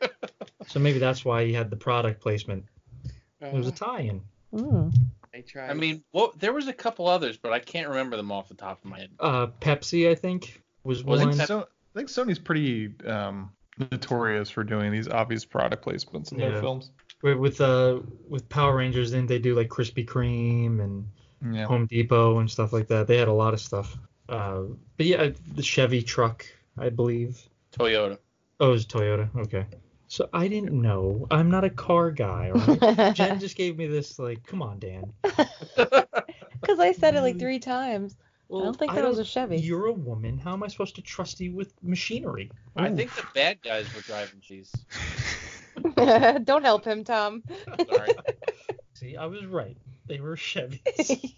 Speaker 7: So maybe that's why he had the product placement. It was a
Speaker 8: Uh,
Speaker 7: tie-in.
Speaker 8: they tried.
Speaker 9: I mean, well, there was a couple others, but I can't remember them off the top of my head.
Speaker 7: Uh, Pepsi, I think, was
Speaker 9: Was it
Speaker 7: one.
Speaker 9: Pep-
Speaker 6: So, I think Sony's pretty um, notorious for doing these obvious product placements in their films.
Speaker 7: with with, uh with Power Rangers, didn't they do like Krispy Kreme and
Speaker 6: Yeah.
Speaker 7: Home Depot and stuff like that? They had a lot of stuff. Uh, but yeah, the Chevy truck, I believe.
Speaker 9: Toyota.
Speaker 7: Oh, it was Toyota. Okay. So I didn't know. I'm not a car guy. All right? Jen just gave me this like, come on, Dan.
Speaker 10: Because I said it like three times.
Speaker 7: Well,
Speaker 10: I don't think that was a Chevy.
Speaker 7: You're a woman. How am I supposed to trust you with machinery?
Speaker 9: I think the bad guys were driving these.
Speaker 10: don't help him, Tom.
Speaker 9: Sorry.
Speaker 7: See, I was right. They were Chevys.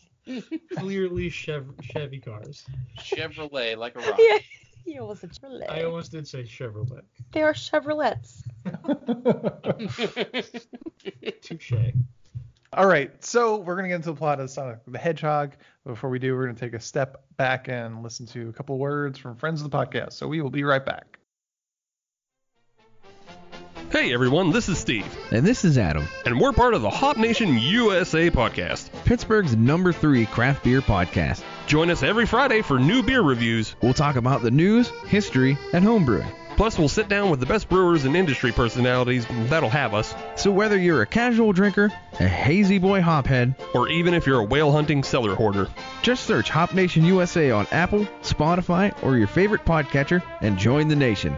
Speaker 7: Clearly Chev- Chevy cars.
Speaker 9: Chevrolet like a rock.
Speaker 10: yeah, you almost said Chevrolet.
Speaker 7: I almost did say Chevrolet.
Speaker 10: They are Chevrolets.
Speaker 7: Touche.
Speaker 6: All right, so we're gonna get into the plot of Sonic the Hedgehog. Before we do, we're gonna take a step back and listen to a couple words from friends of the podcast. So we will be right back.
Speaker 11: Hey everyone, this is Steve,
Speaker 12: And this is Adam,
Speaker 11: and we're part of the Hop Nation USA podcast.
Speaker 12: Pittsburgh's number three craft beer podcast.
Speaker 11: Join us every Friday for new beer reviews.
Speaker 12: We'll talk about the news, history, and homebrewing.
Speaker 11: Plus, we'll sit down with the best brewers and industry personalities that'll have us,
Speaker 12: So whether you're a casual drinker, a hazy boy hophead,
Speaker 11: or even if you're a whale hunting cellar hoarder.
Speaker 12: just search Hop Nation USA on Apple, Spotify, or your favorite podcatcher and join the nation.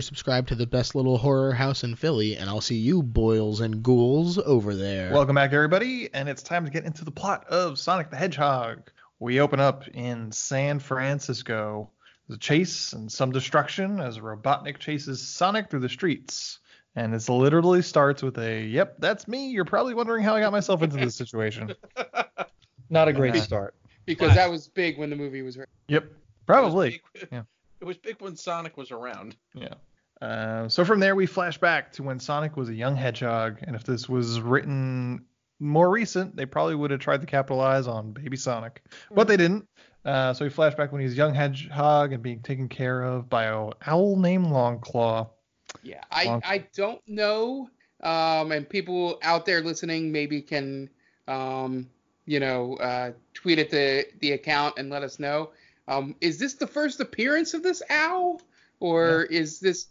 Speaker 13: subscribed to the best little horror house in Philly, and I'll see you boils and ghouls over there.
Speaker 6: Welcome back, everybody, and it's time to get into the plot of Sonic the Hedgehog. We open up in San Francisco. There's a chase and some destruction as Robotnik chases Sonic through the streets. And it literally starts with a, yep, that's me. You're probably wondering how I got myself into this situation.
Speaker 7: Not a great
Speaker 6: Yeah.
Speaker 7: start.
Speaker 8: because that was big when the movie was written.
Speaker 6: Yep, probably. Yeah.
Speaker 9: It was big when Sonic was around.
Speaker 6: Yeah. Uh, so from there, we flash back to when Sonic was a young hedgehog, and if this was written more recent, they probably would have tried to capitalize on Baby Sonic, but they didn't. Uh, so we flash back when he's a young hedgehog and being taken care of by a owl named Longclaw.
Speaker 8: Yeah, I,
Speaker 6: Long-
Speaker 8: I don't know. Um, and people out there listening maybe can, um, you know, uh, tweet at the the account and let us know. Um, is this the first appearance of this owl, or is this?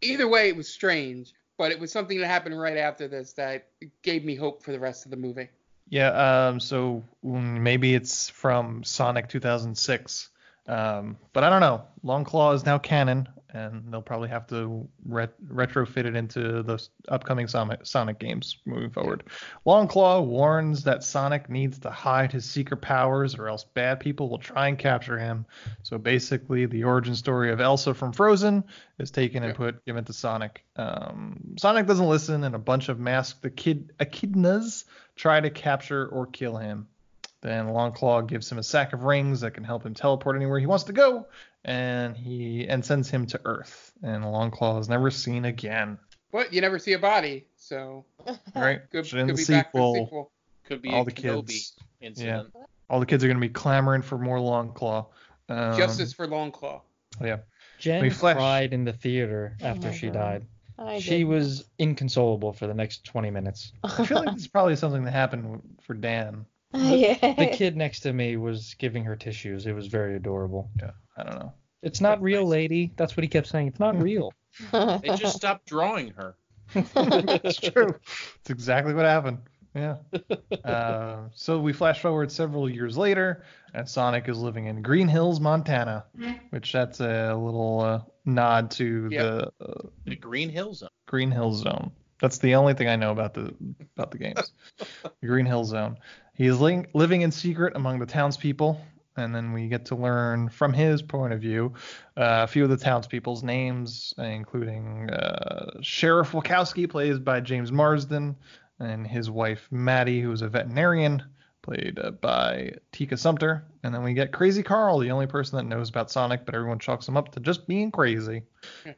Speaker 8: Either way, it was strange, but it was something that happened right after this that gave me hope for the rest of the movie.
Speaker 6: Yeah. Um. So mm, maybe it's from Sonic 2006. Um. But I don't know. Longclaw is now canon, and they'll probably have to ret- retrofit it into the upcoming Sonic, Sonic games moving forward. Longclaw warns that Sonic needs to hide his secret powers, or else bad people will try and capture him. So basically, the origin story of Elsa from Frozen is taken and put given to Sonic. Um, Sonic doesn't listen, and a bunch of masked echid- echidnas try to capture or kill him. Then Longclaw gives him a sack of rings that can help him teleport anywhere he wants to go, and he and sends him to Earth. And Longclaw is never seen again.
Speaker 8: But you never see a body, so
Speaker 6: Right?
Speaker 8: Could-
Speaker 6: So in
Speaker 8: could
Speaker 6: the
Speaker 8: be back for
Speaker 6: sequel,
Speaker 8: sequel.
Speaker 9: Could be
Speaker 6: all
Speaker 9: a
Speaker 6: the
Speaker 9: Kenobi
Speaker 6: kids,
Speaker 9: incident.
Speaker 6: yeah, all the kids are gonna be clamoring for more Longclaw. Um,
Speaker 8: justice for Longclaw.
Speaker 6: Yeah.
Speaker 7: Jen cried in the theater after
Speaker 10: my
Speaker 7: she
Speaker 10: God.
Speaker 7: died.
Speaker 10: I
Speaker 7: she
Speaker 10: did.
Speaker 7: was inconsolable for the next 20 minutes.
Speaker 6: I feel like this is probably something that happened for Dan
Speaker 10: yeah.
Speaker 7: The kid next to me was giving her tissues. It was very adorable.
Speaker 6: Yeah, I don't know.
Speaker 7: It's not real, lady. That's what he kept saying. It's not real.
Speaker 9: They just stopped drawing her.
Speaker 6: It's true. It's exactly what happened. Yeah. Uh, so we flash forward several years later, and Sonic is living in Green Hills, Montana, which that's a little uh, nod to
Speaker 9: Yep.
Speaker 6: the uh,
Speaker 9: The Green Hill Zone.
Speaker 6: Green Hill Zone. That's the only thing I know about the about the games. the Green Hill Zone. He is ling- living in secret among the townspeople, and then we get to learn from his point of view uh, a few of the townspeople's names, including uh, Sheriff Wachowski, played by James Marsden, and his wife Maddie, who is a veterinarian, played uh, by Tika Sumpter. And then we get Crazy Carl, the only person that knows about Sonic, but everyone chalks him up to just being crazy.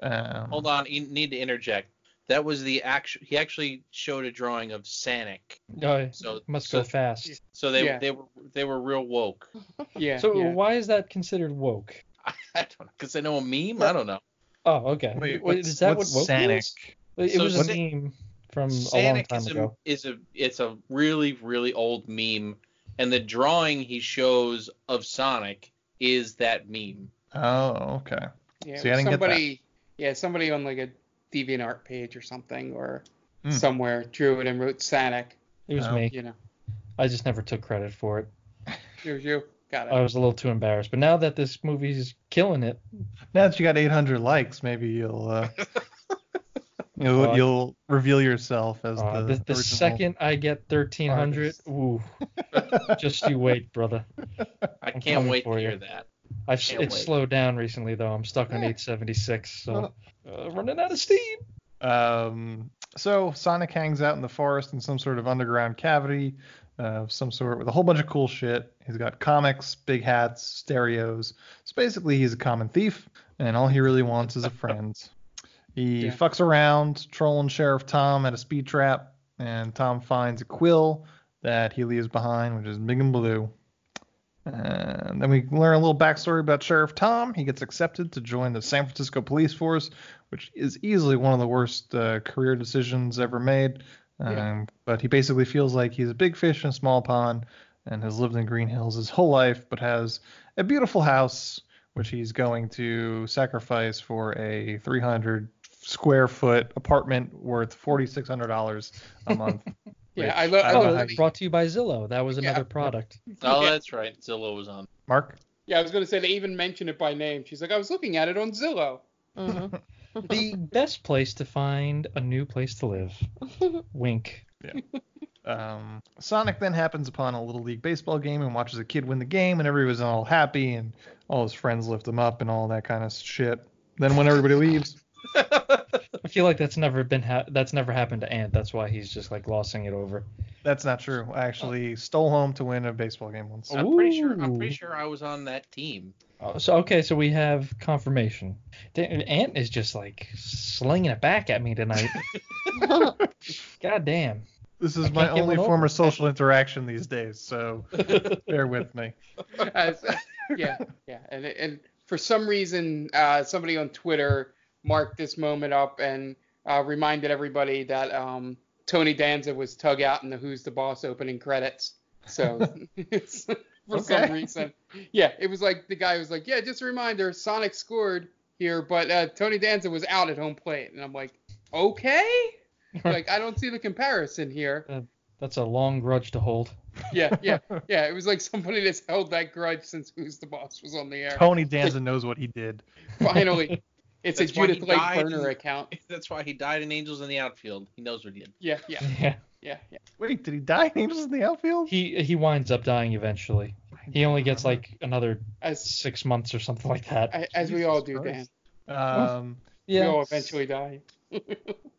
Speaker 6: Um,
Speaker 9: Hold on, you need to interject. That was the actual. He actually showed a drawing of Sanic.
Speaker 7: Oh,
Speaker 9: So
Speaker 7: must
Speaker 9: so,
Speaker 7: go fast.
Speaker 9: So they
Speaker 8: Yeah.
Speaker 9: they were they were real woke.
Speaker 8: Yeah.
Speaker 7: So
Speaker 8: yeah.
Speaker 7: why is that considered woke?
Speaker 9: I don't know, cause they know a meme. I don't know.
Speaker 7: Oh, okay.
Speaker 6: Wait,
Speaker 7: Wait,
Speaker 6: what's-
Speaker 7: is that
Speaker 6: what's
Speaker 7: what woke
Speaker 6: Sanic?
Speaker 7: is? It
Speaker 9: So
Speaker 7: was a
Speaker 9: Sa-
Speaker 7: meme from a long time
Speaker 9: is
Speaker 7: ago.
Speaker 9: a is a it's a really really old meme, and the drawing he shows of Sonic is that meme.
Speaker 6: Oh, okay.
Speaker 8: Yeah,
Speaker 6: See, I didn't get that.
Speaker 8: somebody, yeah, somebody on like a DeviantArt page or something, or
Speaker 6: Hmm.
Speaker 8: somewhere drew it and wrote Sanic.
Speaker 7: It was me.
Speaker 8: You know,
Speaker 7: I just never took credit for it.
Speaker 8: it was you. Got it.
Speaker 7: I was a little too embarrassed. But now that this movie's killing it,
Speaker 6: Now that you got 800 likes, maybe you'll uh, you'll,
Speaker 7: Uh,
Speaker 6: you'll reveal yourself as
Speaker 7: uh,
Speaker 6: the,
Speaker 7: the, the second I get 1300,
Speaker 6: artist.
Speaker 7: ooh, just you wait, brother.
Speaker 9: I
Speaker 7: I'm
Speaker 9: can't
Speaker 7: coming
Speaker 9: wait to
Speaker 7: you.
Speaker 9: hear that.
Speaker 7: I've
Speaker 9: Can't
Speaker 7: it's
Speaker 9: wait.
Speaker 7: slowed down recently though. I'm stuck on 876, so uh, running out of steam.
Speaker 6: Um, so Sonic hangs out in the forest in some sort of underground cavity uh, of some sort with a whole bunch of cool shit. He's got comics, big hats, stereos. So basically, he's a common thief, and all he really wants is a friend. He
Speaker 8: Yeah.
Speaker 6: fucks around, trolling Sheriff Tom at a speed trap, and Tom finds a quill that he leaves behind, which is big and blue. And then we learn a little backstory about Sheriff Tom. He gets accepted to join the San Francisco Police Force, which is easily one of the worst uh, career decisions ever made. Um,
Speaker 8: Yeah.
Speaker 6: But he basically feels like he's a big fish in a small pond and has lived in Green Hills his whole life, but has a beautiful house, which he's going to sacrifice for a 300 square foot apartment worth $4,600 a month.
Speaker 8: yeah, I love. I
Speaker 6: don't
Speaker 7: Oh,
Speaker 6: how
Speaker 8: love
Speaker 7: brought to you by Zillow. That was
Speaker 8: Yeah.
Speaker 7: another product.
Speaker 9: Oh,
Speaker 8: Yeah.
Speaker 9: that's right. Zillow was on.
Speaker 6: Mark?
Speaker 8: Yeah, I was gonna say they even mentioned it by name. She's like, I was looking at it on Zillow.
Speaker 10: hmm
Speaker 7: the best place to find a new place to live. Wink. Yeah.
Speaker 6: Um, Sonic then happens upon a little league baseball game and watches a kid win the game, and everybody's all happy, and all his friends lift him up and all that kind of shit. Then when everybody leaves,
Speaker 7: I feel like that's never been ha- that's never happened to Ant. That's why he's just like glossing it over.
Speaker 6: that's not true. I actually stole home to win a baseball game once.
Speaker 9: I'm pretty sure. I'm pretty sure I was on that team.
Speaker 7: Oh, so okay, so we have confirmation. Ant is just like slinging it back at me tonight. God damn.
Speaker 6: This is
Speaker 7: I
Speaker 6: my only
Speaker 7: one
Speaker 6: form of social interaction these days, so bear with me.
Speaker 8: As, yeah, yeah, and and for some reason, uh, somebody on Twitter marked this moment up and uh, reminded everybody that um, Tony Danza was tug out in the Who's the Boss opening credits. So it's, for some reason, yeah, it was like the guy was like, yeah, just a reminder, Sonic scored here, but uh, Tony Danza was out at home plate, and I'm like, okay, like I don't see the comparison here.
Speaker 7: That's a long grudge to hold.
Speaker 8: Yeah, yeah, yeah. It was like somebody that's held that grudge since Who's the Boss was on the air.
Speaker 6: Tony Danza knows what he did.
Speaker 8: Finally, it's
Speaker 9: That's
Speaker 8: a
Speaker 9: why
Speaker 8: Judith
Speaker 9: he
Speaker 8: Lake burner
Speaker 9: in-
Speaker 8: account.
Speaker 9: That's why he died in Angels in the Outfield. He knows what he did.
Speaker 8: Yeah, yeah,
Speaker 7: Yeah.
Speaker 8: yeah, yeah.
Speaker 6: Wait, did he die in Angels in the Outfield?
Speaker 7: He he winds up dying eventually. He only gets like another
Speaker 8: As
Speaker 7: six months or something like that.
Speaker 8: a- as we all do,
Speaker 6: Jesus
Speaker 8: Dan.
Speaker 6: Um,
Speaker 8: We all eventually die.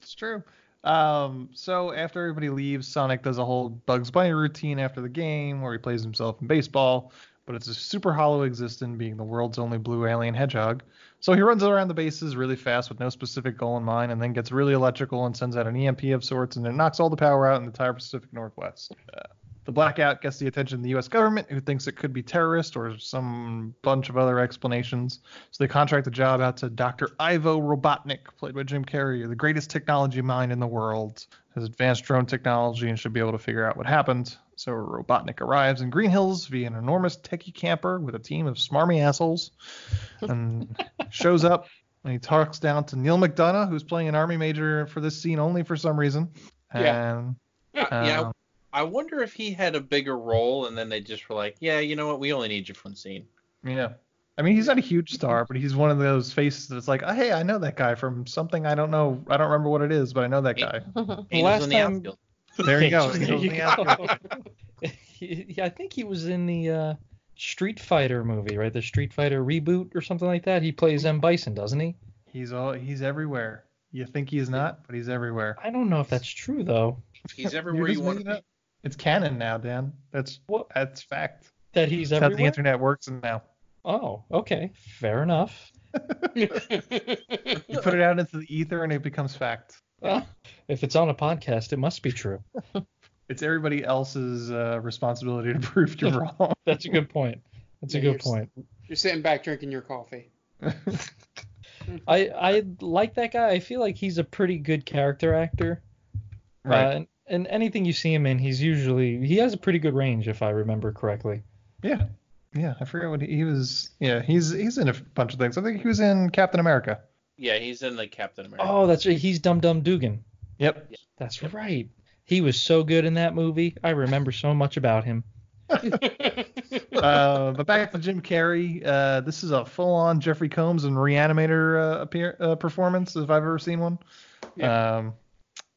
Speaker 6: It's true. Um, so after everybody leaves, Sonic does a whole Bugs Bunny routine after the game where he plays himself in baseball, but it's a super hollow existence, being the world's only blue alien hedgehog. So he runs around the bases really fast with no specific goal in mind, and then gets really electrical and sends out an EMP of sorts, and it knocks all the power out in the entire Pacific Northwest. Uh, the blackout gets the attention of the U.S. government, who thinks it could be terrorist or some bunch of other explanations. So they contract the job out to Dr. Ivo Robotnik, played by Jim Carrey, the greatest technology mind in the world, has advanced drone technology and should be able to figure out what happened. So Robotnik arrives in Green Hills via an enormous techie camper with a team of smarmy assholes and shows up and he talks down to Neal McDonough, who's playing an army major for this scene only for some reason.
Speaker 9: Yeah.
Speaker 6: And
Speaker 9: Uh, yeah,
Speaker 6: um,
Speaker 9: I wonder if he had a bigger role, and then they just were like, yeah, you know what, we only need you for one scene.
Speaker 6: Yeah. I mean, he's not a huge star, but he's one of those faces that's like, oh, hey, I know that guy from something I don't know. I don't remember what it is, but I know that guy.
Speaker 9: Angels
Speaker 7: last
Speaker 9: in the
Speaker 7: time-
Speaker 9: outfield.
Speaker 6: There you go.
Speaker 7: There you
Speaker 6: in the outfield.
Speaker 7: go. He- I think he was in the uh, Street Fighter movie, right? The Street Fighter reboot or something like that. He plays M Bison, doesn't he?
Speaker 6: He's all he's everywhere. You think he's not, but he's everywhere.
Speaker 7: I don't know if that's true though.
Speaker 9: He's everywhere you want
Speaker 6: making
Speaker 9: to
Speaker 6: it. It's canon now, Dan. That's
Speaker 7: What?
Speaker 6: that's fact.
Speaker 7: That he's
Speaker 6: That's how the internet works now.
Speaker 7: Oh, okay, fair enough.
Speaker 6: You put it out into the ether and it becomes fact.
Speaker 7: Well, if it's on a podcast, it must be true.
Speaker 6: It's everybody else's uh, responsibility to prove you're wrong.
Speaker 7: That's a good point. That's a good
Speaker 8: you're-
Speaker 7: point.
Speaker 8: You're sitting back drinking your coffee.
Speaker 7: I I like that guy. I feel like he's a pretty good character actor.
Speaker 6: Right.
Speaker 7: Uh, and, and anything you see him in, he's usually he has a pretty good range, if I remember correctly.
Speaker 6: Yeah. Yeah, I forget what he, he was. Yeah, he's he's in a bunch of things. I think he was in Captain America.
Speaker 9: Yeah, he's in like Captain America.
Speaker 7: Oh, that's right. He's Dum Dum Dugan.
Speaker 6: Yep.
Speaker 7: That's right. He was so good in that movie. I remember so much about him.
Speaker 6: uh, but back to Jim Carrey. Uh, this is a full-on Jeffrey Combs and Reanimator uh, appear, uh, performance, if I've ever seen one. Um,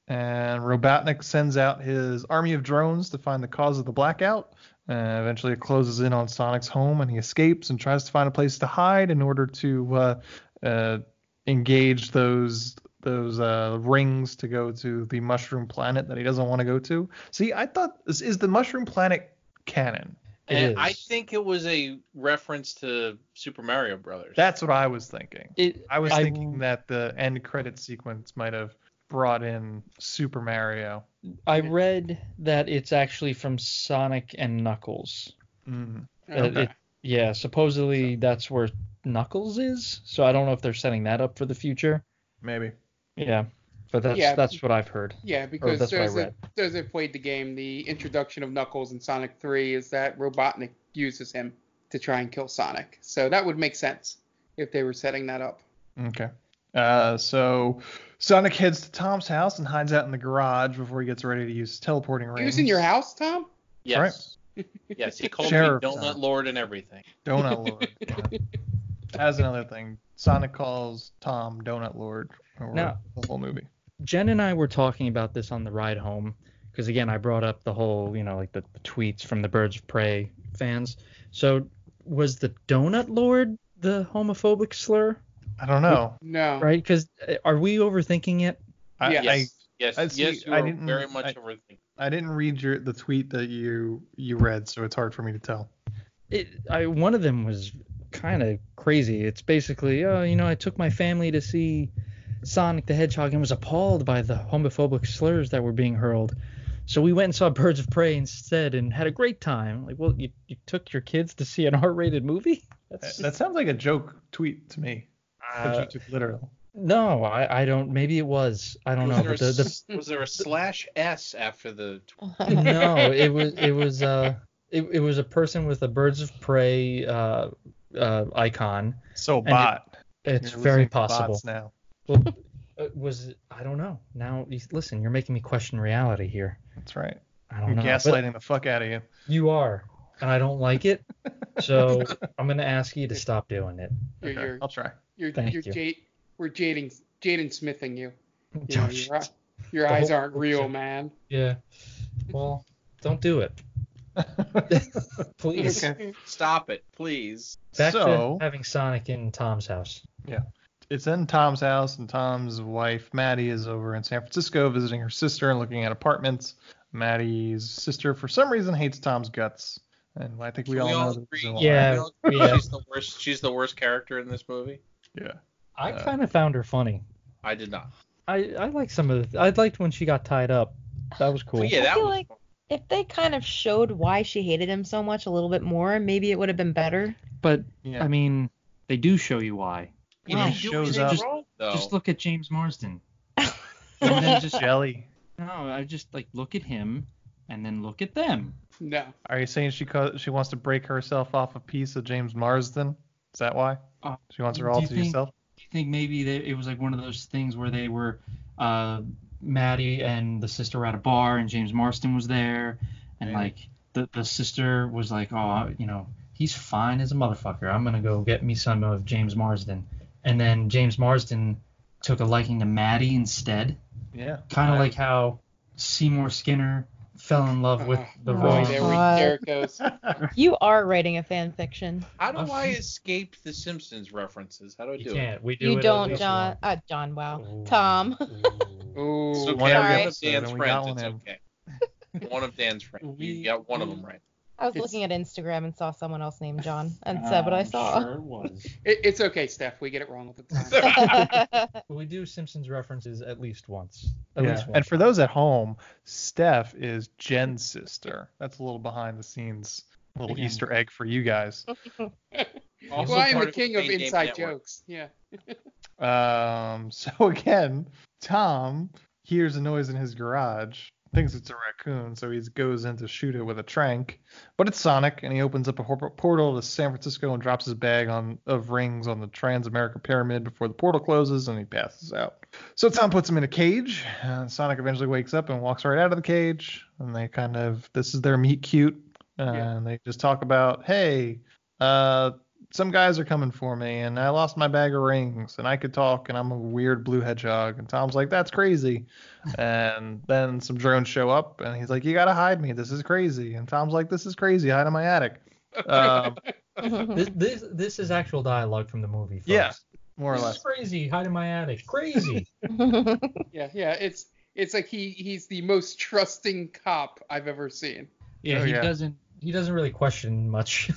Speaker 6: and Robotnik sends out his army of drones to find the cause of the blackout. Uh, eventually, it closes in on Sonic's home, and he escapes and tries to find a place to hide in order to uh, uh, engage those those uh, rings to go to the Mushroom Planet that he doesn't want to go to. See, I thought this is the Mushroom Planet canon.
Speaker 9: and I think it was a reference to Super Mario Brothers.
Speaker 6: That's what I was thinking.
Speaker 7: It,
Speaker 6: I was
Speaker 7: I-
Speaker 6: thinking that the end credit sequence might have brought in Super Mario.
Speaker 7: I read that it's actually from Sonic and Knuckles.
Speaker 6: Mm. Okay.
Speaker 7: it- yeah, supposedly that's where Knuckles is. So I don't know if they're setting that up for the future.
Speaker 6: Maybe.
Speaker 7: Yeah, but that's
Speaker 8: Yeah.
Speaker 7: that's what I've heard.
Speaker 8: Yeah, because
Speaker 7: that's what I
Speaker 8: those
Speaker 7: read.
Speaker 8: that, those that played the game, the introduction of Knuckles in Sonic 3 is that Robotnik uses him to try and kill Sonic. So that would make sense if they were setting that up.
Speaker 6: Okay. Uh, so Sonic heads to Tom's house and hides out in the garage before he gets ready to use teleporting rings.
Speaker 8: He was in your house, Tom?
Speaker 9: Yes. Yes, he called
Speaker 6: Sheriff
Speaker 9: me Donut
Speaker 6: Tom.
Speaker 9: Lord and everything.
Speaker 6: Donut Lord. yeah. That's another thing. Sonic calls Tom Donut Lord over
Speaker 7: Now-
Speaker 6: the whole movie.
Speaker 7: Jen and I were talking about this on the ride home because again I brought up the whole you know like the, the tweets from the Birds of Prey fans. So was the Donut Lord the homophobic slur?
Speaker 6: I don't know.
Speaker 8: No.
Speaker 7: Right? Because uh, are we overthinking it?
Speaker 6: I,
Speaker 9: yes.
Speaker 6: I,
Speaker 9: yes.
Speaker 6: I see-
Speaker 9: yes, you
Speaker 6: I
Speaker 9: are
Speaker 6: didn't-
Speaker 9: very much
Speaker 6: I-
Speaker 9: overthinking.
Speaker 6: I didn't read your the tweet that you you read, so it's hard for me to tell.
Speaker 7: it I one of them was kind of crazy. It's basically, oh, you know, I took my family to see Sonic the Hedgehog and was appalled by the homophobic slurs that were being hurled. So we went and saw Birds of Prey instead and had a great time. Like, well, you, you took your kids to see an R-rated movie?
Speaker 6: That, that sounds like a joke tweet to me.
Speaker 7: Uh,
Speaker 6: literal.
Speaker 7: No, I, I don't. Maybe it was. I don't
Speaker 9: Was
Speaker 7: know.
Speaker 9: there,
Speaker 7: But the,
Speaker 9: a,
Speaker 7: the,
Speaker 9: was there a slash S after the?
Speaker 7: no, it was it was uh it, it was a person with a Birds of Prey uh uh icon.
Speaker 6: So
Speaker 7: and it-
Speaker 6: bot.
Speaker 7: it's
Speaker 6: You're
Speaker 7: very possible.
Speaker 6: bots now.
Speaker 7: Well, uh, was it, I don't know. Now listen, you're making me question reality here.
Speaker 6: That's right.
Speaker 7: I don't
Speaker 6: You're
Speaker 7: know. but
Speaker 6: gaslighting the fuck out of you.
Speaker 7: You are, and I don't like it. So I'm gonna ask you to stop doing it.
Speaker 8: You're,
Speaker 6: Okay,
Speaker 8: you're,
Speaker 6: I'll try.
Speaker 8: you're,
Speaker 7: Thank
Speaker 8: you're
Speaker 7: you.
Speaker 8: Jade, we're jading, Jaden Smithing you. you know, your your eyes
Speaker 7: whole
Speaker 8: aren't real, man.
Speaker 7: Yeah. Well, don't do it, please.
Speaker 9: Okay. Stop it, please.
Speaker 7: Back
Speaker 6: So-
Speaker 7: to having Sonic in Tom's house. Yeah.
Speaker 6: It's in Tom's house, and Tom's wife, Maddie, is over in San Francisco visiting her sister and looking at apartments. Maddie's sister, for some reason, hates Tom's guts. And I think we
Speaker 9: Can
Speaker 6: all
Speaker 9: we
Speaker 6: know
Speaker 9: all
Speaker 6: the
Speaker 9: agree?
Speaker 6: reason why.
Speaker 7: Yeah.
Speaker 9: We all agree
Speaker 7: yeah.
Speaker 9: She's the worst. She's the worst character in this movie.
Speaker 6: Yeah.
Speaker 7: I
Speaker 6: Uh,
Speaker 7: kind of found her funny.
Speaker 9: I did not.
Speaker 7: I I like some of the. I liked when she got tied up. That was cool.
Speaker 9: But yeah,
Speaker 10: I feel
Speaker 9: was.
Speaker 10: like if they kind of showed why she hated him so much a little bit more, maybe it would have been better.
Speaker 7: But
Speaker 6: Yeah.
Speaker 7: I mean, they do show you why.
Speaker 9: He
Speaker 10: Why?
Speaker 9: didn't
Speaker 6: Shows up-
Speaker 9: wrong, though.
Speaker 7: Just look at James Marsden.
Speaker 6: and then just jelly.
Speaker 7: No, I just like look at him and then look at them.
Speaker 8: No.
Speaker 6: Are you saying she co- she wants to break herself off a piece of James Marsden? Is that why?
Speaker 7: Uh,
Speaker 6: she wants her all to
Speaker 7: think-
Speaker 6: herself.
Speaker 7: Think maybe that it was like one of those things where they were, uh, Maddie and the sister were at a bar and James Marsden was there, and
Speaker 6: Maybe.
Speaker 7: like the the sister was like, oh, you know, he's fine as a motherfucker. I'm gonna go get me some of James Marsden, and then James Marsden took a liking to Maddie instead,
Speaker 6: Yeah.
Speaker 7: kind of like how Seymour Skinner fell in love with the
Speaker 8: Oh,
Speaker 7: wrong.
Speaker 8: there we, there it goes.
Speaker 10: You are writing a fan fiction.
Speaker 9: How do I escape the Simpsons references? How do I
Speaker 7: You
Speaker 9: do
Speaker 7: can't. We do
Speaker 10: You
Speaker 7: it at
Speaker 10: don't, John. Uh, John. Wow. Tom.
Speaker 8: Ooh.
Speaker 9: It's okay.
Speaker 6: One
Speaker 9: of Dan's
Speaker 6: and we got
Speaker 9: friends.
Speaker 6: one
Speaker 9: It's okay. One of Dan's friends. You got one of them right.
Speaker 10: I was
Speaker 8: It's-
Speaker 10: looking at Instagram and saw someone else named John and said what I saw.
Speaker 7: Sure it was.
Speaker 8: It, it's okay, Steph. We get it wrong all the time.
Speaker 7: We do Simpsons references at least once. At
Speaker 6: Yeah.
Speaker 7: least once.
Speaker 6: And for those at home, Steph is Jen's sister. That's a little behind the scenes little
Speaker 7: Again.
Speaker 6: Easter egg for you guys.
Speaker 9: Also
Speaker 8: well, I am
Speaker 9: part
Speaker 8: the king of
Speaker 9: Main
Speaker 8: inside jokes. Yeah.
Speaker 6: Um, so again, Tom hears a noise in his garage, thinks it's a raccoon, so he goes in to shoot it with a trank. But it's Sonic, and he opens up a portal to San Francisco and drops his bag on of rings on the Transamerica Pyramid before the portal closes, and he passes out. So Tom puts him in a cage, and Sonic eventually wakes up and walks right out of the cage, and they kind of this is their meet cute, and they just talk about, hey, uh, some guys are coming for me and I lost my bag of rings and I could talk and I'm a weird blue hedgehog and Tom's like that's crazy and then some drones show up and he's like you gotta hide me this is crazy and Tom's like this is crazy hide in my attic um,
Speaker 7: this, this this is actual dialogue from the movie. Folks.
Speaker 6: yeah more or
Speaker 7: This
Speaker 6: less
Speaker 7: is crazy. Hide in my attic. Crazy.
Speaker 8: Yeah, yeah. It's it's like he he's the most trusting cop I've ever seen.
Speaker 7: Yeah,
Speaker 6: Oh,
Speaker 7: he
Speaker 6: yeah.
Speaker 7: doesn't he doesn't really question much.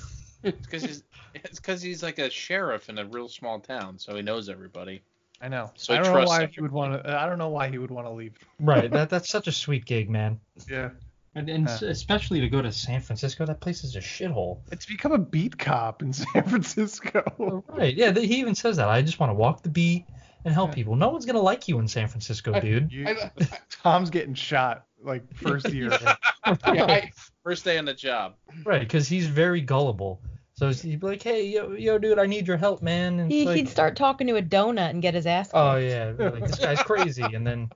Speaker 9: It's because he's it's because he's like a sheriff in a real small town, so he knows everybody.
Speaker 6: I know
Speaker 9: So
Speaker 6: I
Speaker 9: he
Speaker 6: don't know why
Speaker 9: everyone.
Speaker 6: he would want to I don't know why he would want to leave
Speaker 7: right. That that's such a sweet gig, man.
Speaker 6: yeah
Speaker 7: And, and
Speaker 6: Uh.
Speaker 7: especially to go to San Francisco, that place is a shithole.
Speaker 6: it's become a beat cop in San Francisco
Speaker 7: Right. Yeah. He even says that. I just want to walk the beat and help people. No one's gonna like you in San Francisco, dude.
Speaker 6: You-
Speaker 8: I,
Speaker 6: Tom's getting shot like first year
Speaker 8: yeah, I,
Speaker 9: First day on the job.
Speaker 7: Right, because he's very gullible. So he'd be like, "Hey, yo, yo, dude, I need your help, man." And it's
Speaker 10: he,
Speaker 7: like,
Speaker 10: he'd start talking to a donut and get his ass.
Speaker 7: "Oh yeah, like, this guy's crazy," and then,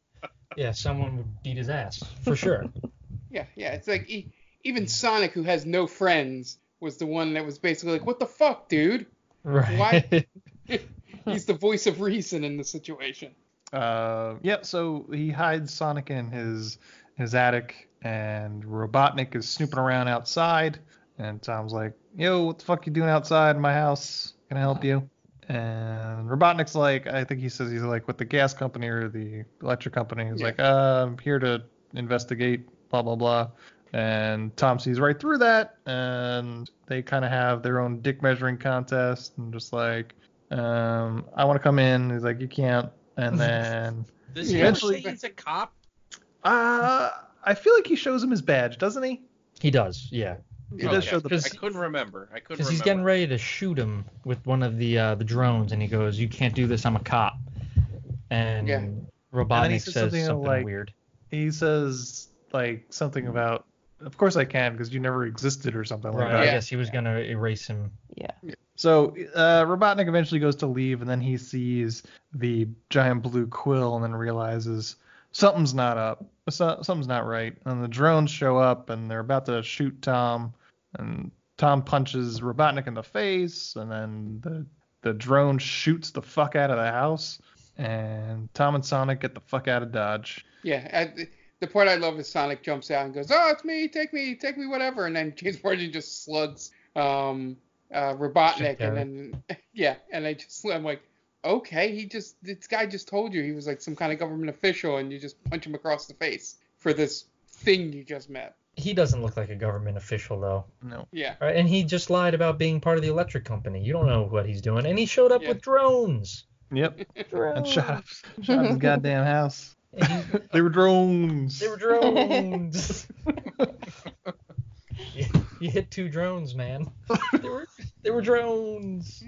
Speaker 7: yeah, someone would beat his ass for sure.
Speaker 8: yeah, yeah. It's like e even Sonic, who has no friends, was the one that was basically like, "What the fuck, dude?"
Speaker 7: Right.
Speaker 8: He's the voice of reason in the situation.
Speaker 6: Uh, yeah, so he hides Sonic in his his attic, and Robotnik is snooping around outside. And Tom's like, "Yo, what the fuck you doing outside my house? Can I help you?" And Robotnik's like, I think he says he's like with the gas company or the electric company. He's
Speaker 8: Yeah.
Speaker 6: like, uh, I'm here to investigate, blah blah blah. And Tom sees right through that, and they kind of have their own dick measuring contest, and just like, um, I want to come in. He's like, you can't. And then
Speaker 9: Does he
Speaker 6: Eventually-
Speaker 9: he's a cop?
Speaker 6: uh, I feel like he shows him his badge, doesn't he?
Speaker 7: he does, yeah.
Speaker 6: He does show the.
Speaker 9: I
Speaker 7: Because
Speaker 9: couldn't remember. I couldn't remember.
Speaker 7: because he's getting ready to shoot him with one of the uh, the drones, and he goes, "You can't do this. I'm a cop." And
Speaker 8: Yeah.
Speaker 7: Robotnik
Speaker 6: And he says
Speaker 7: says
Speaker 6: something
Speaker 7: something,
Speaker 6: like-
Speaker 7: weird.
Speaker 6: He says like something about. Of course I can because you never existed or something like
Speaker 7: Right.
Speaker 6: that.
Speaker 7: I guess he was gonna erase him.
Speaker 10: Yeah.
Speaker 6: So uh, Robotnik eventually goes to leave, and then he sees the giant blue quill, and then realizes something's not up. So, something's not right. And the drones show up, and they're about to shoot Tom, and Tom punches Robotnik in the face, and then the the drone shoots the fuck out of the house, and Tom and Sonic get the fuck out of Dodge.
Speaker 8: Yeah, I, the part I love is Sonic jumps out and goes, "Oh, it's me! Take me! Take me! Whatever!" And then James Marsden just slugs um, uh, Robotnik,
Speaker 7: Jim
Speaker 8: and then yeah, and I just I'm like, okay, he just this guy just told you he was like some kind of government official, and you just punch him across the face for this thing you just met.
Speaker 7: He doesn't look like a government official though.
Speaker 6: No.
Speaker 8: Yeah,
Speaker 7: Right, and he just lied about being part of the electric company. You don't know what he's doing, and he showed up
Speaker 8: Yeah.
Speaker 7: with drones.
Speaker 6: Yep. And shot up, shot up his goddamn house.
Speaker 7: He-
Speaker 6: They were drones.
Speaker 7: they were drones. you, you hit two drones, man. They were they were drones.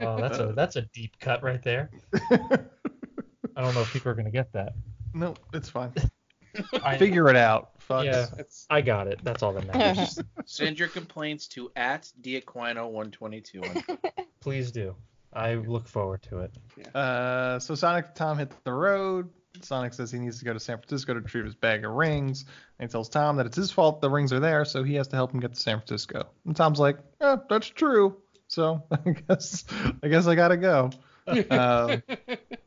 Speaker 7: Oh, that's a that's a deep cut right there. I don't know if people are gonna get that.
Speaker 6: No, it's fine.
Speaker 7: I-
Speaker 6: Figure it out. Fucks.
Speaker 7: Yeah, I got it. That's all that matters.
Speaker 9: Send your complaints to at Diaquino122.
Speaker 7: Please do. I look forward to it.
Speaker 6: Uh, so Sonic Tom hit the road. Sonic says he needs to go to San Francisco to retrieve his bag of rings. And he tells Tom that it's his fault the rings are there, so he has to help him get to San Francisco. And Tom's like, "Yeah, that's true. So I guess I guess I gotta go." Um,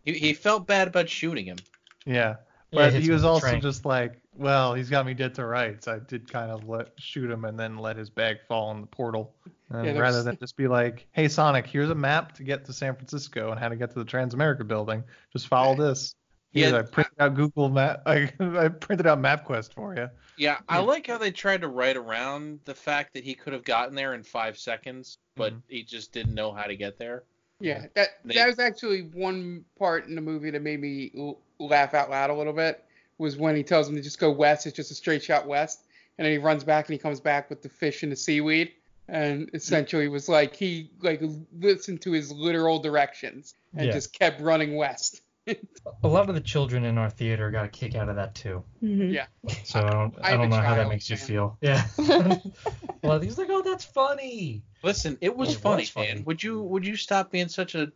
Speaker 9: he, he felt bad about shooting him.
Speaker 6: yeah,
Speaker 7: Yeah,
Speaker 6: but
Speaker 7: hits
Speaker 6: he was also
Speaker 7: train.
Speaker 6: just like, "Well, he's got me dead to rights. I did kind of let shoot him and then let his bag fall in the portal." And
Speaker 8: Yeah,
Speaker 6: rather than just be like, "Hey Sonic, here's a map to get to San Francisco and how to get to the Transamerica building. Just follow this." Here's
Speaker 9: Yeah.
Speaker 6: I printed out Google Map. I, I printed out MapQuest for you.
Speaker 9: Yeah, I like how they tried to write around the fact that he could have gotten there in five seconds, but
Speaker 6: Mm-hmm.
Speaker 9: he just didn't know how to get there.
Speaker 8: Yeah, that
Speaker 9: They-
Speaker 8: that was actually one part in the movie that made me l- laugh out loud a little bit. Was when he tells him to just go west. It's just a straight shot west, and then he runs back and he comes back with the fish and the seaweed, and essentially was like he like listened to his literal directions and
Speaker 7: Yeah.
Speaker 8: just kept running west.
Speaker 7: A lot of the children in our theater got a kick out of that too. Mm-hmm.
Speaker 8: Yeah.
Speaker 7: So I don't, I
Speaker 8: I'm
Speaker 7: don't
Speaker 8: a
Speaker 7: know how that
Speaker 8: child,
Speaker 7: makes you feel. Yeah. well, he's like, oh, that's funny.
Speaker 9: Listen, it was
Speaker 7: It was
Speaker 9: funny,
Speaker 7: funny.
Speaker 9: man. Would you would you stop being such a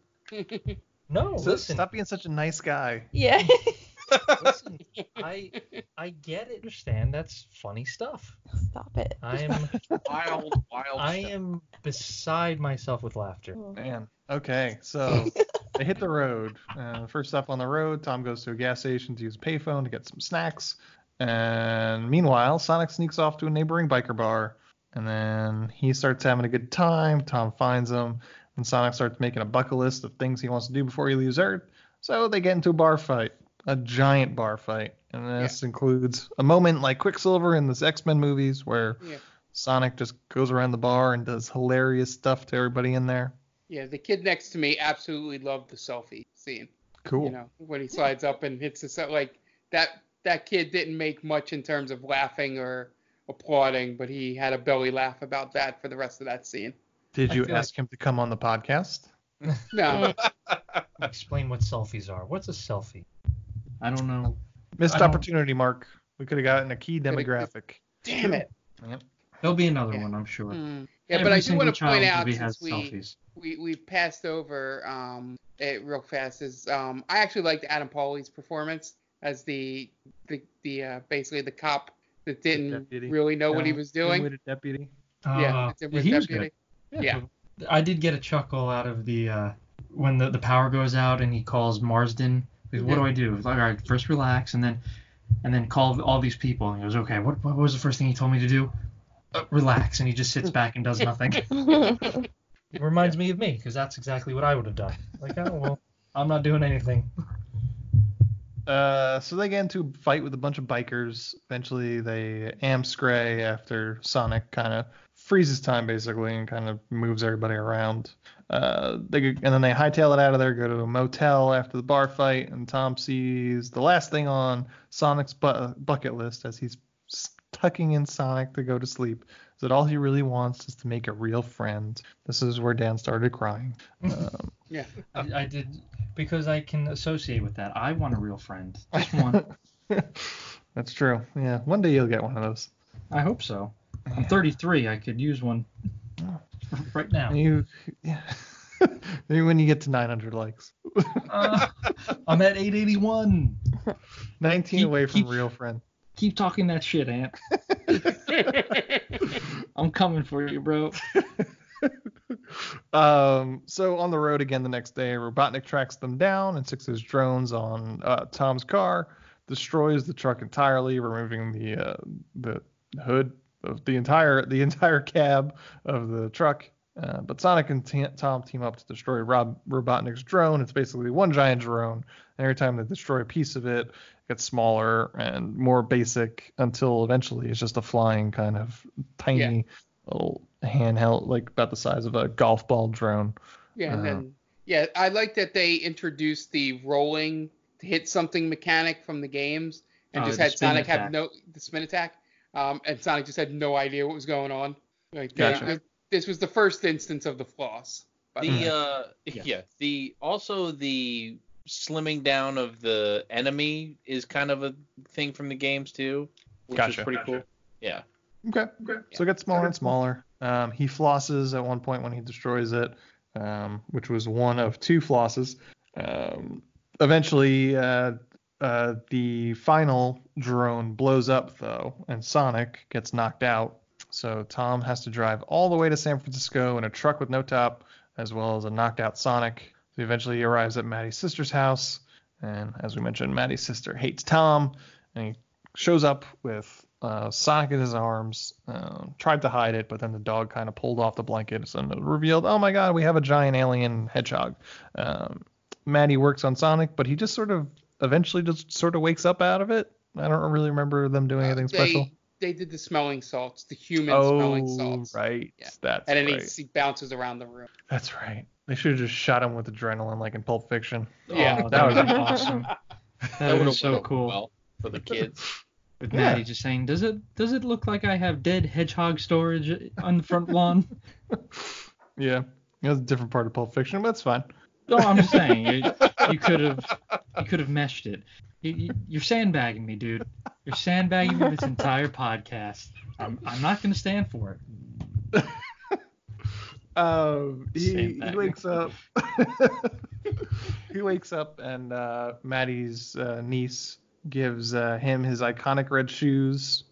Speaker 7: No,
Speaker 6: So
Speaker 7: listen,
Speaker 6: stop being such a nice guy.
Speaker 10: Yeah.
Speaker 7: listen. I I get it. Understand? That's funny stuff.
Speaker 10: Stop it.
Speaker 7: I am
Speaker 9: wild, wild?
Speaker 7: I
Speaker 9: stuff.
Speaker 7: am beside myself with laughter.
Speaker 6: Man. Okay, so they hit the road. Uh, first up on the road, Tom goes to a gas station to use a payphone to get some snacks. And meanwhile, Sonic sneaks off to a neighboring biker bar. And then he starts having a good time. Tom finds him. And Sonic starts making a bucket list of things he wants to do before he leaves Earth. So they get into a bar fight, a giant bar fight. And this includes a moment like Quicksilver in the X Men movies where
Speaker 8: Yeah.
Speaker 6: Sonic just goes around the bar and does hilarious stuff to everybody in there.
Speaker 8: Yeah, the kid next to me absolutely loved the selfie scene.
Speaker 6: Cool.
Speaker 8: You know, when he slides up and hits the like that that kid didn't make much in terms of laughing or applauding, but he had a belly laugh about that for the rest of that scene.
Speaker 6: Did
Speaker 7: I
Speaker 6: you
Speaker 7: feel
Speaker 6: ask him to come on the podcast?
Speaker 8: No,
Speaker 7: Explain what selfies are. What's a selfie? I don't know.
Speaker 6: Missed
Speaker 7: don't-
Speaker 6: opportunity, Mark. We could have gotten a key demographic.
Speaker 8: damn it.
Speaker 6: Yep.
Speaker 7: There'll be another
Speaker 8: Yeah.
Speaker 7: one, I'm sure.
Speaker 8: Mm. Yeah,
Speaker 7: Every
Speaker 8: but I do want to point
Speaker 7: child
Speaker 8: out
Speaker 7: movie has
Speaker 8: since we,
Speaker 7: selfies.
Speaker 8: we we passed over um it real fast is um I actually liked Adam Pally's performance as the the the uh, basically the cop that didn't really know what he was doing.
Speaker 6: Dim-witted deputy.
Speaker 8: yeah,
Speaker 7: Uh,
Speaker 8: the dimwit
Speaker 7: he was
Speaker 8: deputy.
Speaker 7: good.
Speaker 8: Yeah.
Speaker 7: I did get a chuckle out of the uh, when the, the power goes out and he calls Marsden. Like, what do I do? It's like, all right, first relax and then and then call all these people. And he goes, okay, what, what was the first thing he told me to do? Uh, relax. And he just sits back and does nothing. it reminds me of me because that's exactly what I would have done. Like, oh well, I'm not doing anything.
Speaker 6: Uh, so they get into a fight with a bunch of bikers. Eventually, they am Scray after Sonic kind of freezes time basically and kind of moves everybody around. Uh, they and then they hightail it out of there, go to a motel after the bar fight, and Tom sees the last thing on Sonic's bu- bucket list as he's tucking in Sonic to go to sleep is that all he really wants is to make a real friend. This is where Dan started crying. Um,
Speaker 8: Yeah.
Speaker 7: I, I did because I can associate with that. I want a real friend, just one.
Speaker 6: that's true. Yeah, one day you'll get one of those.
Speaker 7: I hope so. I'm 33. I could use one right now.
Speaker 6: You, yeah. Maybe when you get to 900 likes.
Speaker 7: Uh, I'm at 881.
Speaker 6: 19
Speaker 7: Keep-
Speaker 6: away from
Speaker 7: keep-
Speaker 6: real friend.
Speaker 7: Keep talking that shit, Ant. I'm coming for you, bro.
Speaker 6: Um, so on the road again the next day, Robotnik tracks them down and sticks his drones on uh, Tom's car, destroys the truck entirely, removing the uh, the hood of the entire the entire cab of the truck. Uh, but Sonic and T- Tom team up to destroy Rob Robotnik's drone. It's basically one giant drone. And every time they destroy a piece of it, it gets smaller and more basic until eventually it's just a flying kind of tiny
Speaker 8: Yeah.
Speaker 6: little handheld, like about the size of a golf ball drone.
Speaker 8: Yeah, and
Speaker 6: Uh,
Speaker 8: then yeah, I like that they introduced the rolling to hit something mechanic from the games, and
Speaker 7: Oh,
Speaker 8: just had
Speaker 7: spin
Speaker 8: Sonic have no the spin attack, um, and Sonic just had no idea what was going on. Like
Speaker 6: Gotcha.
Speaker 8: they- this was the first instance of the floss. the.
Speaker 9: The uh
Speaker 7: Yeah.
Speaker 9: yeah. the also the slimming down of the enemy is kind of a thing from the games too, which
Speaker 6: Gotcha.
Speaker 9: is pretty
Speaker 6: Gotcha.
Speaker 9: cool. Yeah.
Speaker 6: Okay. So it gets smaller and smaller. Um, he flosses at one point when he destroys it, um, which was one of two flosses. Um, eventually, uh, uh, the final drone blows up though, and Sonic gets knocked out. So Tom has to drive all the way to San Francisco in a truck with no top, as well as a knocked out Sonic. So eventually he arrives at Maddie's sister's house, and as we mentioned, Maddie's sister hates Tom, and he shows up with uh, Sonic in his arms. Uh, tried to hide it, but then the dog kind of pulled off the blanket and revealed, oh my god, we have a giant alien hedgehog. Um, Maddie works on Sonic, but he just sort of eventually just sort of wakes up out of it. I don't really remember them doing uh, anything special.
Speaker 8: They they did the smelling salts, the human
Speaker 6: oh,
Speaker 8: smelling salts.
Speaker 6: right. That's
Speaker 8: and then
Speaker 6: right.
Speaker 8: he, he bounces around the room.
Speaker 6: That's right. They should have just shot him with adrenaline like in Pulp Fiction.
Speaker 8: Yeah.
Speaker 7: Oh,
Speaker 6: that was
Speaker 7: awesome. That
Speaker 9: would've
Speaker 7: was so cool.
Speaker 9: Well, for the kids.
Speaker 7: With
Speaker 6: Yeah.
Speaker 7: Maddie just saying, "Does it does it look like I have dead hedgehog storage on the front lawn?"
Speaker 6: Yeah. It was a different part of Pulp Fiction, but that's fine.
Speaker 7: No, I'm just saying you, you could have you could have meshed it. You, you're sandbagging me, dude. You're sandbagging me this entire podcast. I'm I'm not gonna stand for it.
Speaker 6: Um, he, he wakes up. he wakes up, and uh, Maddie's uh, niece gives uh, him his iconic red shoes,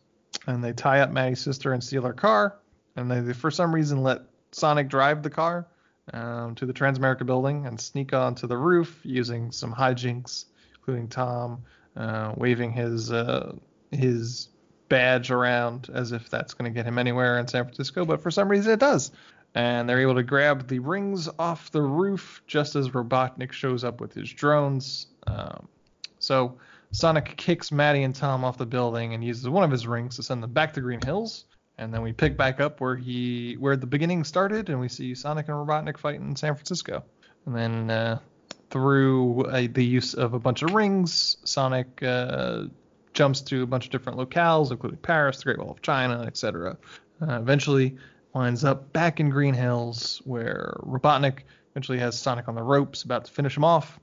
Speaker 6: and they tie up Maddie's sister and steal her car. And they, they for some reason, let Sonic drive the car um, to the Transamerica building and sneak onto the roof using some hijinks, including Tom uh, waving his uh, his badge around as if that's going to get him anywhere in San Francisco, but for some reason it does. And they're able to grab the rings off the roof just as Robotnik shows up with his drones. Um, so Sonic kicks Maddie and Tom off the building and uses one of his rings to send them back to Green Hills. And then we pick back up where he where the beginning started, and we see Sonic and Robotnik fighting in San Francisco. And then uh, through uh, the use of a bunch of rings, Sonic uh, jumps to a bunch of different locales, including Paris, the Great Wall of China, etc. Uh, eventually winds up back in Green Hills, where Robotnik eventually has Sonic on the ropes, about to finish him off.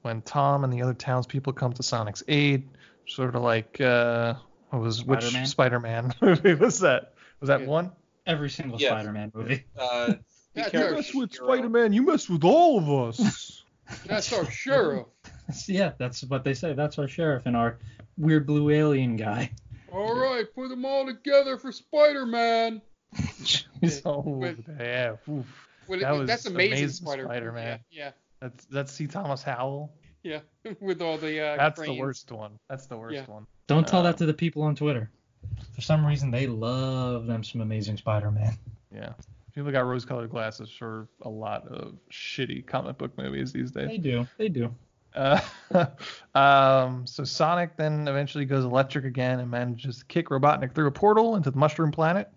Speaker 6: When Tom and the other townspeople come to Sonic's aid, sort of like uh, what was
Speaker 7: Spider-Man?
Speaker 6: which Spider-Man movie was that? Was that one?
Speaker 7: Every single
Speaker 9: Yes.
Speaker 7: Spider-Man movie.
Speaker 9: Uh, be
Speaker 8: That's
Speaker 9: careful,
Speaker 8: our
Speaker 6: mess with
Speaker 9: hero.
Speaker 6: Spider-Man, you mess with all of us.
Speaker 8: That's our sheriff.
Speaker 7: yeah, that's what they say. That's our sheriff and our weird blue alien guy.
Speaker 8: All right, put them all together for Spider-Man.
Speaker 6: He's all
Speaker 8: With-
Speaker 6: yeah. oof.
Speaker 8: With-
Speaker 6: That was
Speaker 8: that's amazing,
Speaker 6: amazing
Speaker 8: Spider-Man.
Speaker 6: Spider-Man.
Speaker 8: Yeah,
Speaker 6: That's that's C. Thomas Howell.
Speaker 8: yeah, yeah. With all the uh,
Speaker 6: That's the worst one. That's the worst
Speaker 8: Yeah.
Speaker 6: one.
Speaker 7: Don't tell
Speaker 6: Uh,
Speaker 7: that to the people on Twitter. For some reason, they love them some Amazing Spider-Man.
Speaker 6: Yeah. People got rose-colored glasses for a lot of shitty comic book movies these days.
Speaker 7: They do. They do.
Speaker 6: Uh, um, so Sonic then eventually goes electric again and manages to kick Robotnik through a portal into the Mushroom Planet.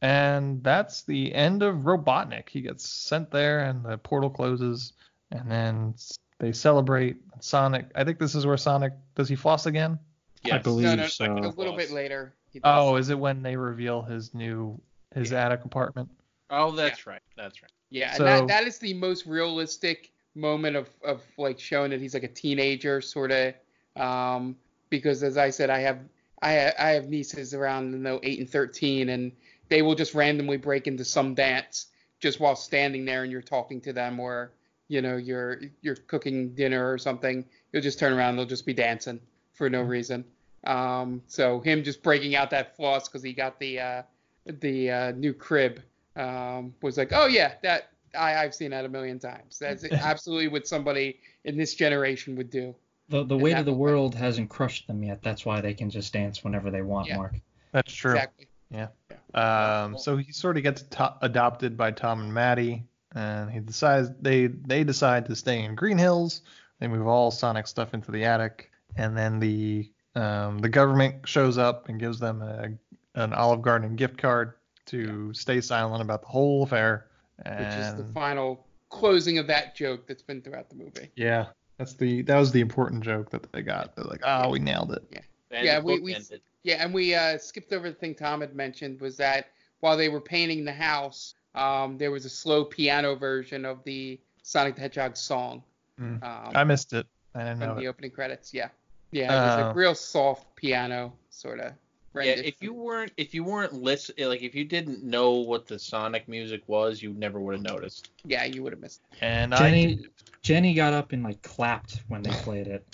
Speaker 6: And that's the end of Robotnik. He gets sent there and the portal closes. And then they celebrate. Sonic, I think this is where Sonic, does he floss again?
Speaker 7: I
Speaker 9: Yes.
Speaker 7: believe
Speaker 8: No, no,
Speaker 7: so.
Speaker 8: a little bit later. He does.
Speaker 6: Oh, is it when they reveal his new, his attic apartment?
Speaker 9: Oh, that's right. That's right.
Speaker 8: Yeah,
Speaker 6: So-
Speaker 8: and that, that is the most realistic moment of, of like showing that he's like a teenager sort of um because as I said I have I ha- I have nieces around you know 8 and 13 and they will just randomly break into some dance just while standing there and you're talking to them or you know you're you're cooking dinner or something you'll just turn around and they'll just be dancing for no reason um so him just breaking out that floss cuz he got the uh the uh, new crib um, was like, oh yeah, that I, I've seen that a million times. That's absolutely what somebody in this generation would do.
Speaker 7: The the weight of the
Speaker 8: was-
Speaker 7: world hasn't crushed them yet. That's why they can just dance whenever they want,
Speaker 8: Yeah.
Speaker 7: Mark.
Speaker 6: That's true.
Speaker 8: Exactly.
Speaker 6: Yeah. Um, so he sort of gets to- adopted by Tom and Maddie, and he decides they they decide to stay in Green Hills. They move all Sonic stuff into the attic, and then the um, the government shows up and gives them a, an Olive Garden gift card to stay silent about the whole affair. And
Speaker 8: Which is the final closing of that joke that's been throughout the movie.
Speaker 6: yeah, that's the that was the important joke that they got. They're like, oh, we nailed it.
Speaker 8: Yeah.
Speaker 9: And
Speaker 8: yeah, we, we
Speaker 9: ended.
Speaker 8: yeah, and we uh, skipped over the thing Tom had mentioned was that while they were painting the house, um, there was a slow piano version of the Sonic the Hedgehog song.
Speaker 6: Mm.
Speaker 8: Um,
Speaker 6: I missed it. I didn't know
Speaker 8: the
Speaker 6: it.
Speaker 8: opening credits. Yeah, yeah, it was
Speaker 6: Oh.
Speaker 8: Uh, like real soft piano sort of.
Speaker 9: Yeah, if you weren't if you weren't listen eh, like if you didn't know what the Sonic music was, you never would have noticed.
Speaker 8: yeah, you would have missed. It.
Speaker 6: And
Speaker 7: Jenny Jenny got up and like clapped when they played it.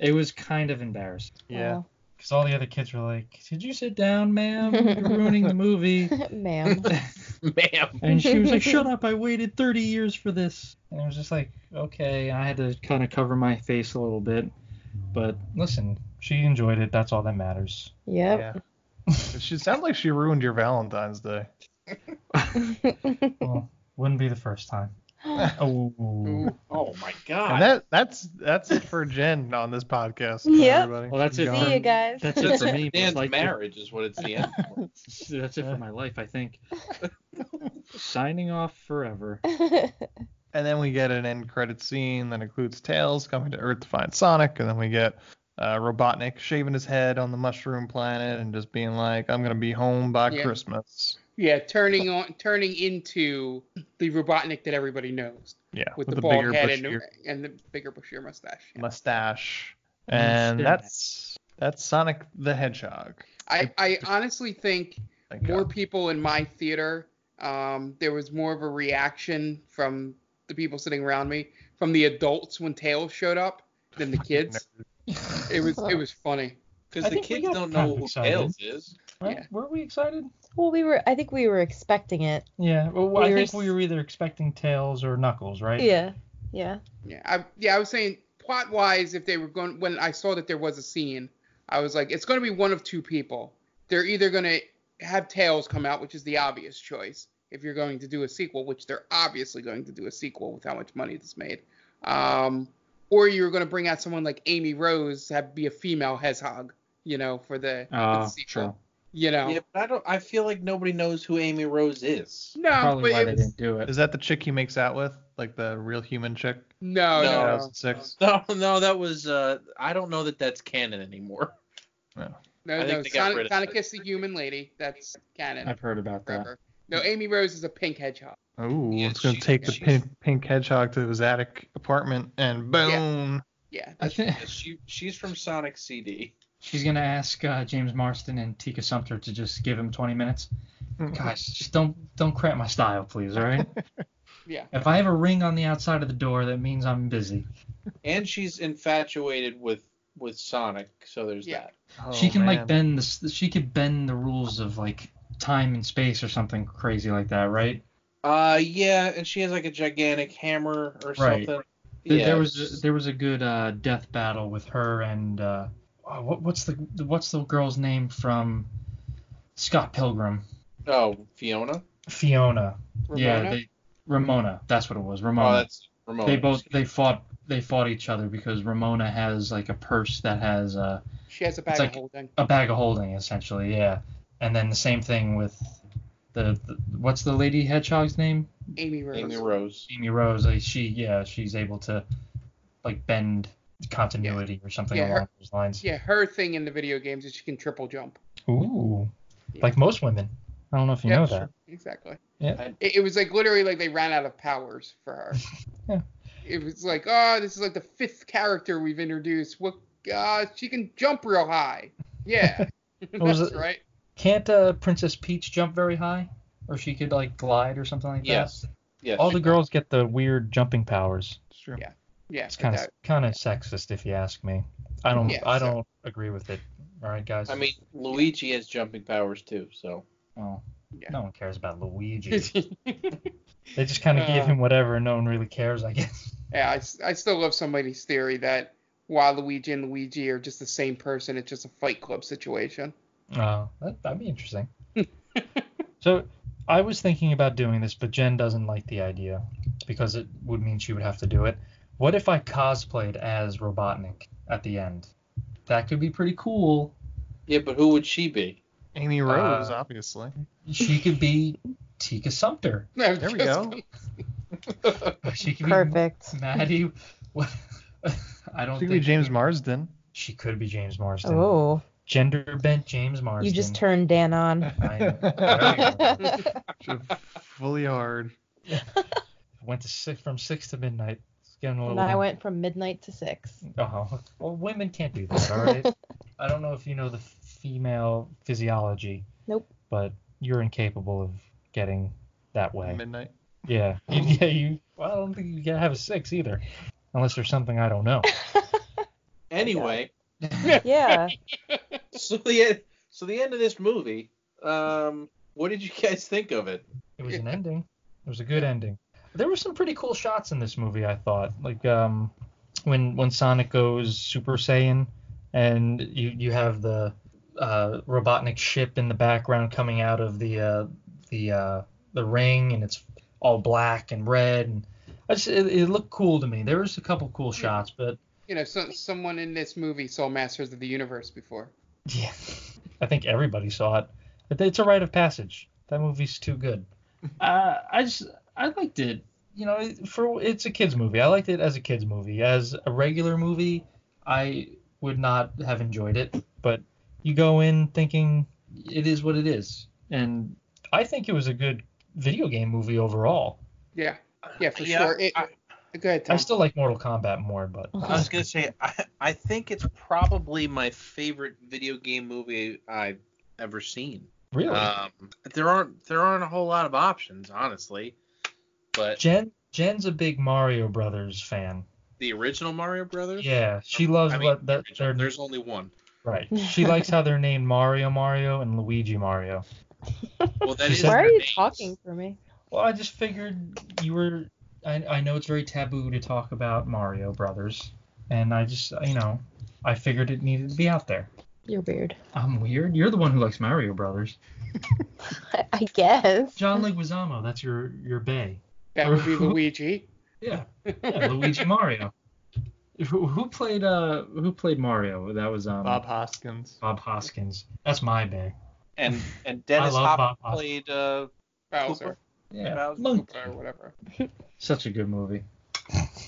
Speaker 7: It was kind of embarrassing.
Speaker 6: Yeah.
Speaker 7: Because all the other kids were like, "Did you sit down, ma'am? You're ruining the movie."
Speaker 10: Ma'am.
Speaker 9: Ma'am.
Speaker 7: And she was like, "Shut up! I waited 30 years for this." And I was just like, "Okay." I had to kind of cover my face a little bit, but listen, she enjoyed it. That's all that matters.
Speaker 10: Yep.
Speaker 6: Yeah. she sounds like she ruined your Valentine's Day.
Speaker 7: Well, wouldn't be the first time. oh.
Speaker 9: Oh my
Speaker 6: And
Speaker 9: god.
Speaker 6: that that's that's it for Jen on this podcast.
Speaker 10: Yep.
Speaker 6: everybody.
Speaker 7: Well, that's it.
Speaker 6: Gone.
Speaker 10: See you guys.
Speaker 7: That's it for me. but
Speaker 9: Dan's
Speaker 7: like,
Speaker 9: marriage is what it's the end. for.
Speaker 7: That's it for my life, I think. Signing off forever.
Speaker 6: And then we get an end credit scene that includes Tails coming to Earth to find Sonic, and then we get uh, Robotnik shaving his head on the Mushroom Planet and just being like, "I'm gonna be home by
Speaker 8: Yeah.
Speaker 6: Christmas."
Speaker 8: Yeah, turning on, turning into the Robotnik that everybody knows,
Speaker 6: Yeah,
Speaker 8: with,
Speaker 6: with
Speaker 8: the,
Speaker 6: the
Speaker 8: bald
Speaker 6: bigger,
Speaker 8: head and, and the bigger bushier mustache. Yeah.
Speaker 6: mustache, and
Speaker 7: Mustache.
Speaker 6: that's that's Sonic the Hedgehog.
Speaker 8: I, I honestly think
Speaker 6: Thank
Speaker 8: more
Speaker 6: God.
Speaker 8: people in my theater, um, there was more of a reaction from the people sitting around me, from the adults when Tails showed up than the kids. it was it was funny.
Speaker 9: Because the kids don't
Speaker 7: kind
Speaker 9: know
Speaker 7: of
Speaker 9: who
Speaker 7: excited.
Speaker 9: Tails is.
Speaker 7: Right?
Speaker 8: Yeah.
Speaker 7: Were we excited?
Speaker 10: well, we were. I think we were expecting it.
Speaker 7: Yeah. Well,
Speaker 10: We
Speaker 7: I
Speaker 10: were
Speaker 7: think
Speaker 10: s-
Speaker 7: we were either expecting Tails or Knuckles, right?
Speaker 10: Yeah. Yeah.
Speaker 8: Yeah, I, yeah, I was saying plot wise, if they were going, when I saw that there was a scene, I was like, it's going to be one of two people. They're either going to have Tails come out, which is the obvious choice if you're going to do a sequel, which they're obviously going to do a sequel with how much money it's made. Um, or you're going to bring out someone like Amy Rose, have be a female hedgehog, you know, for the, for the
Speaker 7: Ah,
Speaker 8: sequel.
Speaker 7: true.
Speaker 8: You know,
Speaker 9: Yeah, but I don't. I feel like nobody knows who Amy Rose is.
Speaker 8: no,
Speaker 7: Probably
Speaker 8: but
Speaker 7: why
Speaker 8: it
Speaker 7: they
Speaker 8: was,
Speaker 7: didn't do it.
Speaker 6: Is that the chick he makes out with, like the real human chick?
Speaker 8: no,
Speaker 9: No.
Speaker 8: no, no,
Speaker 9: No, no, that was. Uh, I don't know that that's canon anymore.
Speaker 8: no,
Speaker 9: I think
Speaker 8: no.
Speaker 9: they got rid
Speaker 8: Sonic,
Speaker 9: of
Speaker 8: Sonic
Speaker 9: it.
Speaker 8: is the human lady. That's canon.
Speaker 7: I've heard about that.
Speaker 8: Forever. No, Amy Rose is a pink hedgehog.
Speaker 6: Oh,
Speaker 9: Yeah,
Speaker 6: it's gonna take the pink, pink hedgehog to his attic apartment and boom.
Speaker 8: Yeah,
Speaker 7: I think
Speaker 9: She she's from Sonic CD.
Speaker 7: she's gonna ask uh, James Marsden and Tika Sumpter to just give him 20 minutes. Guys, just don't don't cramp my style, please. All right.
Speaker 8: yeah.
Speaker 7: if I have a ring on the outside of the door, that means I'm busy.
Speaker 9: And she's infatuated with with Sonic, so there's
Speaker 8: Yeah.
Speaker 9: that.
Speaker 6: Oh,
Speaker 7: she can like bend the she could bend the rules of like time and space or something crazy like that, right?
Speaker 9: Uh, yeah, and she has like a gigantic hammer or
Speaker 7: Right.
Speaker 9: something.
Speaker 7: There-
Speaker 9: Yeah,
Speaker 7: there was a, there was a good uh, death battle with her and uh, oh, what, what's the what's the girl's name from Scott Pilgrim?
Speaker 9: oh Fiona.
Speaker 7: Fiona. Yeah,
Speaker 8: Ramona?
Speaker 7: they, Ramona. That's what it was. Ramona.
Speaker 9: Oh, that's Ramona.
Speaker 7: they both they fought they fought each other because Ramona has like a purse that has uh,
Speaker 8: She has a bag
Speaker 7: It's like-
Speaker 8: of holding.
Speaker 7: a bag of holding essentially, yeah. And then the same thing with the, the what's the lady hedgehog's name?
Speaker 8: Amy Rose.
Speaker 9: Amy Rose.
Speaker 7: Amy Rose. Like she yeah she's able to like bend continuity or something
Speaker 8: Yeah,
Speaker 7: along
Speaker 8: her-
Speaker 7: those lines.
Speaker 8: Yeah, her thing in the video games is she can triple jump.
Speaker 7: Ooh, like most women. I don't know if you
Speaker 8: Yeah,
Speaker 7: know
Speaker 8: sure.
Speaker 7: that.
Speaker 8: Exactly.
Speaker 7: Yeah.
Speaker 8: It, it was like literally like they ran out of powers for her.
Speaker 7: Yeah.
Speaker 8: It was like, oh, this is like the fifth character we've introduced. What? Uh, she can jump real high. Yeah,
Speaker 7: was
Speaker 8: that's
Speaker 7: it-
Speaker 8: right.
Speaker 7: Can't uh, Princess Peach jump very high, or she could like glide or something like
Speaker 9: Yes.
Speaker 7: that?
Speaker 9: Yes.
Speaker 7: All the girls get the weird jumping powers.
Speaker 6: It's true.
Speaker 8: Yeah. Yeah,
Speaker 7: It's kind of kind of sexist if you ask me. I don't
Speaker 8: Yeah,
Speaker 7: I
Speaker 8: so-
Speaker 7: don't agree with it. All right, guys.
Speaker 9: I mean, Luigi has jumping powers too, so.
Speaker 7: well,
Speaker 8: Yeah.
Speaker 7: no one cares about Luigi. they just kind of gave
Speaker 8: Uh,
Speaker 7: him whatever, and no one really cares, I guess.
Speaker 8: Yeah, I, I still love somebody's theory that Waluigi and Luigi are just the same person. It's just a Fight Club situation.
Speaker 7: Oh, that, that'd be interesting. so, I was thinking about doing this, but Jen doesn't like the idea because it would mean she would have to do it. What if I cosplayed as Robotnik at the end? That could be pretty cool.
Speaker 9: Yeah, but who would she be?
Speaker 6: Amy Rose,
Speaker 7: Uh,
Speaker 6: obviously.
Speaker 7: She could be Tika Sumpter.
Speaker 8: No,
Speaker 6: There we
Speaker 8: just-
Speaker 6: go.
Speaker 7: She could
Speaker 10: Perfect.
Speaker 7: be Maddie. I don't
Speaker 6: She could
Speaker 7: think
Speaker 6: be James Marsden.
Speaker 7: she could be James Marsden.
Speaker 10: Oh,
Speaker 7: Gender bent James Marsden.
Speaker 10: you just turned Dan on.
Speaker 7: I know. There we go.
Speaker 6: Should've fully hard.
Speaker 7: Went to six from six to midnight. getting a
Speaker 10: And. I went from midnight to six.
Speaker 7: Oh, well, women can't do that, all right? I don't know if you know the female physiology.
Speaker 10: Nope.
Speaker 7: But you're incapable of getting that way.
Speaker 6: Midnight.
Speaker 7: Yeah. You, yeah. You. Well, I don't think you can have a six either, unless there's something I don't know.
Speaker 9: Anyway,
Speaker 10: Yeah.
Speaker 9: so the so the end of this movie, um, what did you guys think of it?
Speaker 7: It was an ending. It was a good ending. There were some pretty cool shots in this movie, I thought. Like um, when when Sonic goes Super Saiyan, and you you have the uh, Robotnik ship in the background coming out of the uh, the uh, the ring, and it's all black and red, and I just it, it looked cool to me. There was a couple cool shots, but
Speaker 8: You know, so, someone in this movie saw Masters of the Universe before.
Speaker 7: yeah, I think everybody saw it. But It's a rite of passage. That movie's too good. uh, I just I liked it. You know, for it's a kids movie. I liked it as a kids movie. As a regular movie, I would not have enjoyed it. But you go in thinking it is what it is, and I think it was a good video game movie overall.
Speaker 8: Yeah, yeah, for
Speaker 9: Yeah,
Speaker 8: sure. It, go ahead, Tom.
Speaker 7: I still like Mortal Kombat more, but
Speaker 9: I was gonna say I, I think it's probably my favorite video game movie I've ever seen.
Speaker 7: Really?
Speaker 9: Um, there aren't there aren't a whole lot of options, honestly. But
Speaker 7: Jen Jen's a big Mario Brothers fan.
Speaker 9: the original Mario Brothers.
Speaker 7: Yeah, she loves
Speaker 9: I mean,
Speaker 7: what that they're
Speaker 9: There's only one.
Speaker 7: right. She likes how they're named Mario Mario and Luigi Mario.
Speaker 9: Well, that
Speaker 7: She
Speaker 9: is
Speaker 7: said-
Speaker 10: Why are you
Speaker 9: names.
Speaker 10: talking for me?
Speaker 7: Well, I just figured you were. I, I know it's very taboo to talk about Mario Brothers, and I just you know I figured it needed to be out there.
Speaker 10: You're weird.
Speaker 7: I'm weird. You're the one who likes Mario Brothers.
Speaker 10: I, I guess.
Speaker 7: John Leguizamo, that's your your bay.
Speaker 8: that would be Luigi.
Speaker 7: Yeah, yeah Luigi Mario. Who, who played uh who played Mario? That was um
Speaker 6: Bob Hoskins.
Speaker 7: Bob Hoskins. That's my bay.
Speaker 9: And and Dennis
Speaker 7: I
Speaker 9: Hopper
Speaker 7: Bob
Speaker 9: played uh,
Speaker 8: Bowser.
Speaker 9: Cooper.
Speaker 7: Yeah,
Speaker 9: Bowser.
Speaker 7: Monk.
Speaker 8: Or whatever.
Speaker 7: Such a good movie.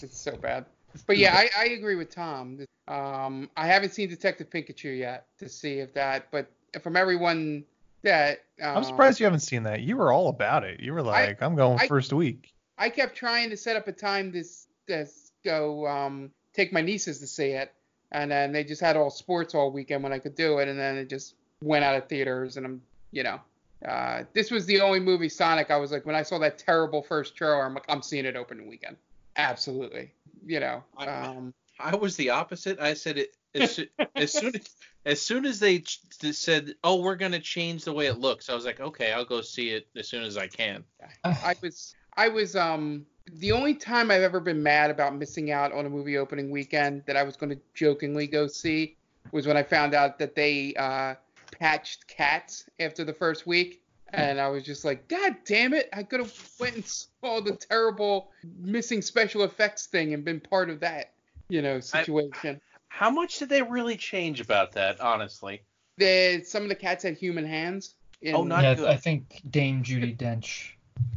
Speaker 8: It's so bad. But yeah, I, I agree with Tom. Um, I haven't seen Detective Pikachu yet to see if that, but from everyone that um,
Speaker 6: I'm surprised you haven't seen that. You were all about it. You were like, I, am going
Speaker 8: I-
Speaker 6: first week.
Speaker 8: I kept trying to set up a time to s- to go um, take my nieces to see it, and then they just had all sports all weekend when I could do it, and then it just went out of theaters, and I'm, you know, uh, this was the only movie Sonic I was like when I saw that terrible first trailer, I'm like, I'm seeing it opening weekend, absolutely, you know. Um,
Speaker 9: I was the opposite. I said it as, as soon as as soon as they ch- said, "Oh, we're gonna change the way it looks," I was like, "Okay, I'll go see it as soon as I can."
Speaker 8: I was I was um the only time I've ever been mad about missing out on a movie opening weekend that I was going to jokingly go see was when I found out that they uh, patched cats after the first week. And I was just like, God damn it! I could have went and saw the terrible missing special effects thing and been part of that, you know, situation.
Speaker 9: How much did they really change about that, honestly?
Speaker 8: The, some of the cats had human hands. in-
Speaker 9: Oh, not
Speaker 7: yeah,
Speaker 9: good.
Speaker 7: I think Dame Judi Dench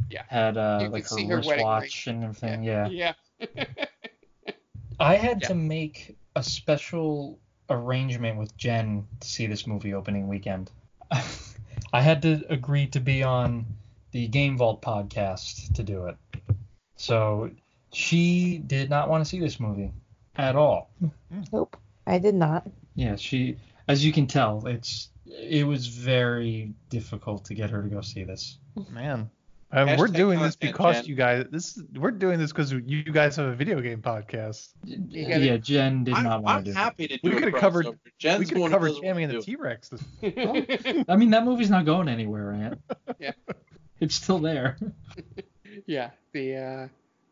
Speaker 8: Yeah.
Speaker 7: had uh, like her
Speaker 8: her wedding
Speaker 7: wristwatch and everything. Yeah.
Speaker 8: Yeah.
Speaker 7: I had
Speaker 8: Yeah.
Speaker 7: to make a special arrangement with Jen to see this movie opening weekend. I had to agree to be on the Game Vault podcast to do it. So she did not want to see this movie at all. Hmm.
Speaker 10: Nope. I did not.
Speaker 7: Yeah, she as you can tell, it's it was very difficult to get her to go see this.
Speaker 6: Man. And we're
Speaker 9: Hashtag
Speaker 6: doing this because
Speaker 9: Jen.
Speaker 6: you guys. This is- we're doing this because you guys have a video game podcast.
Speaker 8: You gotta-
Speaker 7: Yeah, Jen did
Speaker 9: I'm,
Speaker 7: not want
Speaker 9: I'm
Speaker 7: to do
Speaker 9: happy to do
Speaker 6: We could have covered.
Speaker 9: crossover. Jen's
Speaker 6: we could
Speaker 9: one
Speaker 6: have
Speaker 9: of
Speaker 6: covered
Speaker 9: those
Speaker 6: Tammy and the T Rex.
Speaker 7: it. I mean, that movie's not going anywhere, Aunt.
Speaker 8: Yeah.
Speaker 7: It's still there.
Speaker 8: yeah the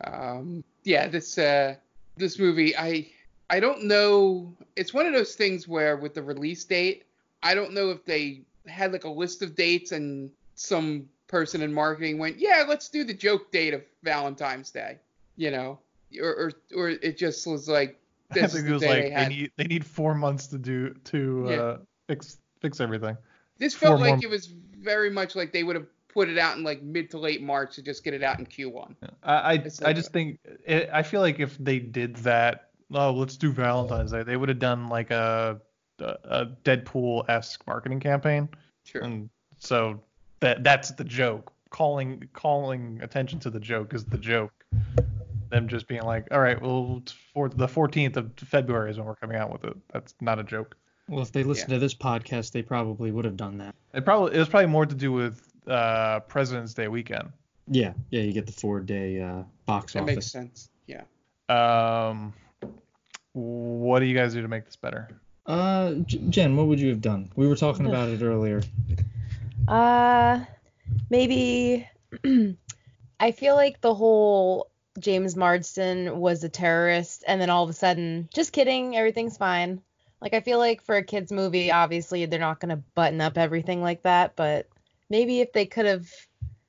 Speaker 8: uh um yeah this uh this movie i i don't know it's one of those things where with the release date i don't know if they had like a list of dates and some person in marketing went yeah let's do the joke date of valentine's day you know or or, or it just was like
Speaker 6: I
Speaker 8: this is
Speaker 6: think
Speaker 8: the
Speaker 6: it was
Speaker 8: day
Speaker 6: like
Speaker 8: they
Speaker 6: they need they need four months to do to
Speaker 8: Yeah.
Speaker 6: uh, fix fix everything.
Speaker 8: this
Speaker 6: four
Speaker 8: felt like
Speaker 6: more-
Speaker 8: it was very much like they would have put it out in like mid to late march to just get it out in q1
Speaker 6: I I,
Speaker 8: It's
Speaker 6: I
Speaker 8: like
Speaker 6: just think it, I feel like if they did that, oh let's do Valentine's Day, they would have done like a a, a Deadpool esque marketing campaign.
Speaker 8: Sure.
Speaker 6: And so that that's the joke. Calling calling attention to the joke is the joke. them just being like, all right, well, for the 14th of February is when we're coming out with it. That's not a joke.
Speaker 7: Well, if they listen to this podcast, they probably would have done that.
Speaker 6: It probably it was probably more to do with uh, President's Day weekend.
Speaker 7: Yeah, yeah, you get the four day uh, box
Speaker 8: That
Speaker 7: office.
Speaker 8: makes sense. Yeah.
Speaker 6: Um, what do you guys do to make this better?
Speaker 7: Uh, J- Jen, what would you have done? We were talking about it earlier.
Speaker 10: Uh, maybe I feel like the whole James Marsden was a terrorist, and then all of a sudden, just kidding, everything's fine. Like I feel like for a kids movie, obviously they're not gonna button up everything like that, but maybe if they could have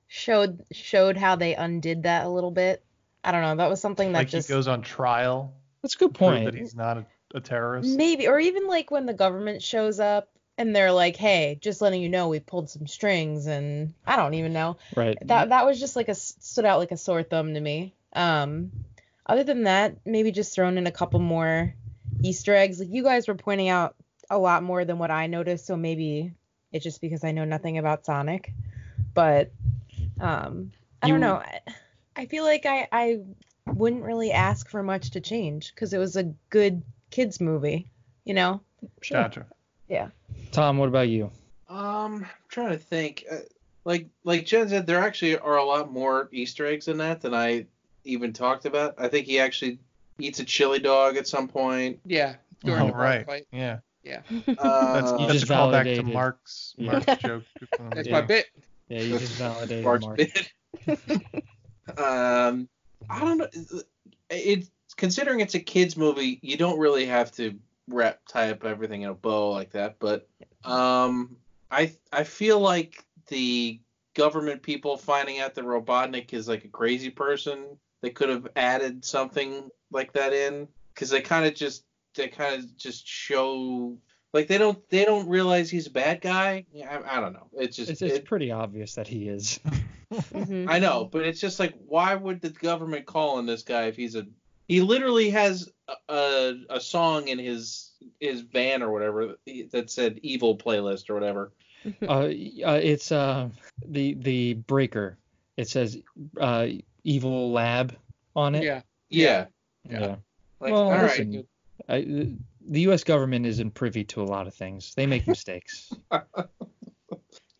Speaker 10: showed showed how they undid that a little bit. I don't know. That was something that
Speaker 6: Like
Speaker 10: just
Speaker 6: he goes on trial.
Speaker 7: That's a good point.
Speaker 6: That he's not a, a terrorist.
Speaker 10: Maybe, or even like when the government shows up and they're like, "Hey, just letting you know, we pulled some strings," and I don't even know.
Speaker 7: Right.
Speaker 10: That that was just like a stood out like a sore thumb to me. Um, other than that, maybe just thrown in a couple more Easter eggs. Like you guys were pointing out a lot more than what I noticed, so maybe it's just because I know nothing about Sonic. But um, I
Speaker 7: You-
Speaker 10: don't know. I, I feel like I I wouldn't really ask for much to change because it was a good kids movie, you know.
Speaker 6: Gotcha.
Speaker 10: Yeah.
Speaker 7: Tom, what about you?
Speaker 9: Um, I'm trying to think. Uh, like like Jen said, there actually are a lot more Easter eggs in that than I even talked about. I think he actually eats a chili dog at some point.
Speaker 8: Yeah. During
Speaker 6: Oh,
Speaker 8: the
Speaker 6: right.
Speaker 8: fight.
Speaker 6: Yeah.
Speaker 8: Yeah.
Speaker 9: Uh,
Speaker 6: That's,
Speaker 7: You
Speaker 6: that's
Speaker 7: just
Speaker 6: a callback to
Speaker 7: validated-
Speaker 6: Mark's
Speaker 7: Yeah.
Speaker 6: Mark's joke. from-
Speaker 8: That's
Speaker 7: Yeah.
Speaker 8: my bit.
Speaker 7: Yeah, you just validated
Speaker 9: Mark's
Speaker 7: Mark.
Speaker 9: bit. um, I don't know. It's considering it's a kids movie, you don't really have to wrap tie up everything in a bow like that. But um, I I feel like the government people finding out that Robotnik is like a crazy person, they could have added something like that in because they kind of just they kind of just show like they don't they don't realize he's a bad guy. Yeah, I, I don't know. It's just
Speaker 7: It's, it's
Speaker 9: it-
Speaker 7: pretty obvious that he is.
Speaker 10: Mhm.
Speaker 9: I know, but it's just like, why would the government call on this guy if he's a? He literally has a a, a song in his his van or whatever that said "evil playlist" or whatever.
Speaker 7: uh, uh, it's uh the the breaker. It says uh evil lab on it.
Speaker 8: Yeah.
Speaker 9: Yeah.
Speaker 7: Yeah.
Speaker 9: Like,
Speaker 7: well,
Speaker 9: all right.
Speaker 7: listen, I, the U.S. government isn't privy to a lot of things. They make mistakes.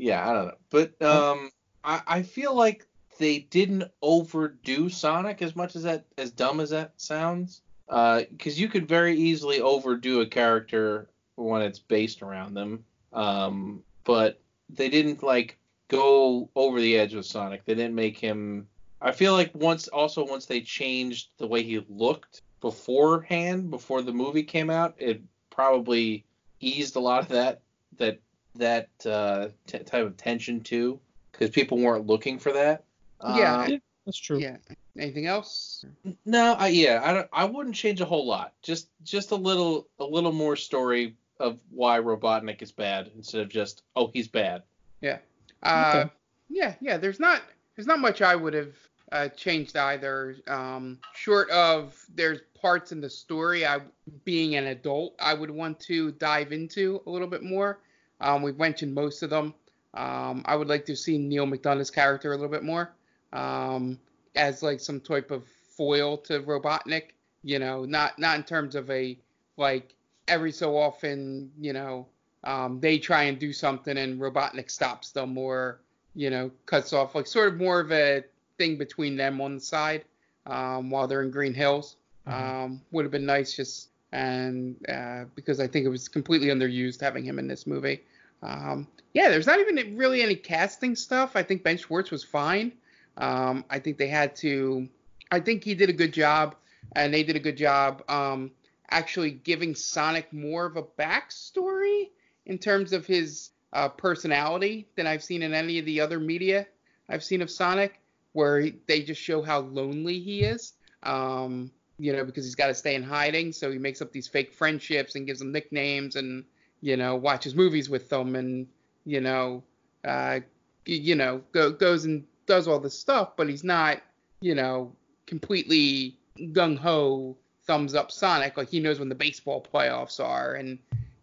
Speaker 9: Yeah, I don't know, but um, I I feel like they didn't overdo Sonic as much as that as dumb as that sounds. Uh, because you could very easily overdo a character when it's based around them. Um, but they didn't like go over the edge with Sonic. They didn't make him. I feel like once also once they changed the way he looked beforehand, before the movie came out, it probably eased a lot of that that that uh, t- type of tension too, because people weren't looking for that.
Speaker 8: Yeah.
Speaker 9: Um,
Speaker 7: That's true.
Speaker 8: Yeah. Anything else?
Speaker 9: no, I, yeah, I don't. I wouldn't change a whole lot. Just just a little a little more story of why Robotnik is bad instead of just oh he's bad.
Speaker 8: Yeah. Uh,
Speaker 7: Okay.
Speaker 8: Yeah, yeah. There's not there's not much I would have uh, changed either. Um, short of there's parts in the story I, being an adult, I would want to dive into a little bit more. Um, we've mentioned most of them. Um, I would like to see Neal McDonough's character a little bit more um, as like some type of foil to Robotnik. You know, not not in terms of a like every so often, you know, um, they try and do something and Robotnik stops them or you know cuts off like sort of more of a thing between them on the side um, while they're in Green Hills. Um, would have been nice just and uh, because I think it was completely underused having him in this movie. Um, yeah, there's not even really any casting stuff. I think Ben Schwartz was fine. Um, I think they had to. I think he did a good job, and they did a good job um, actually giving Sonic more of a backstory in terms of his uh, personality than I've seen in any of the other media I've seen of Sonic, where he, they just show how lonely he is. Um, you know, because he's got to stay in hiding, so he makes up these fake friendships and gives them nicknames, and you know, watches movies with them, and you know, uh, you know, go, goes and does all this stuff, but he's not, you know, completely gung ho thumbs up Sonic. Like he knows when the baseball playoffs are, and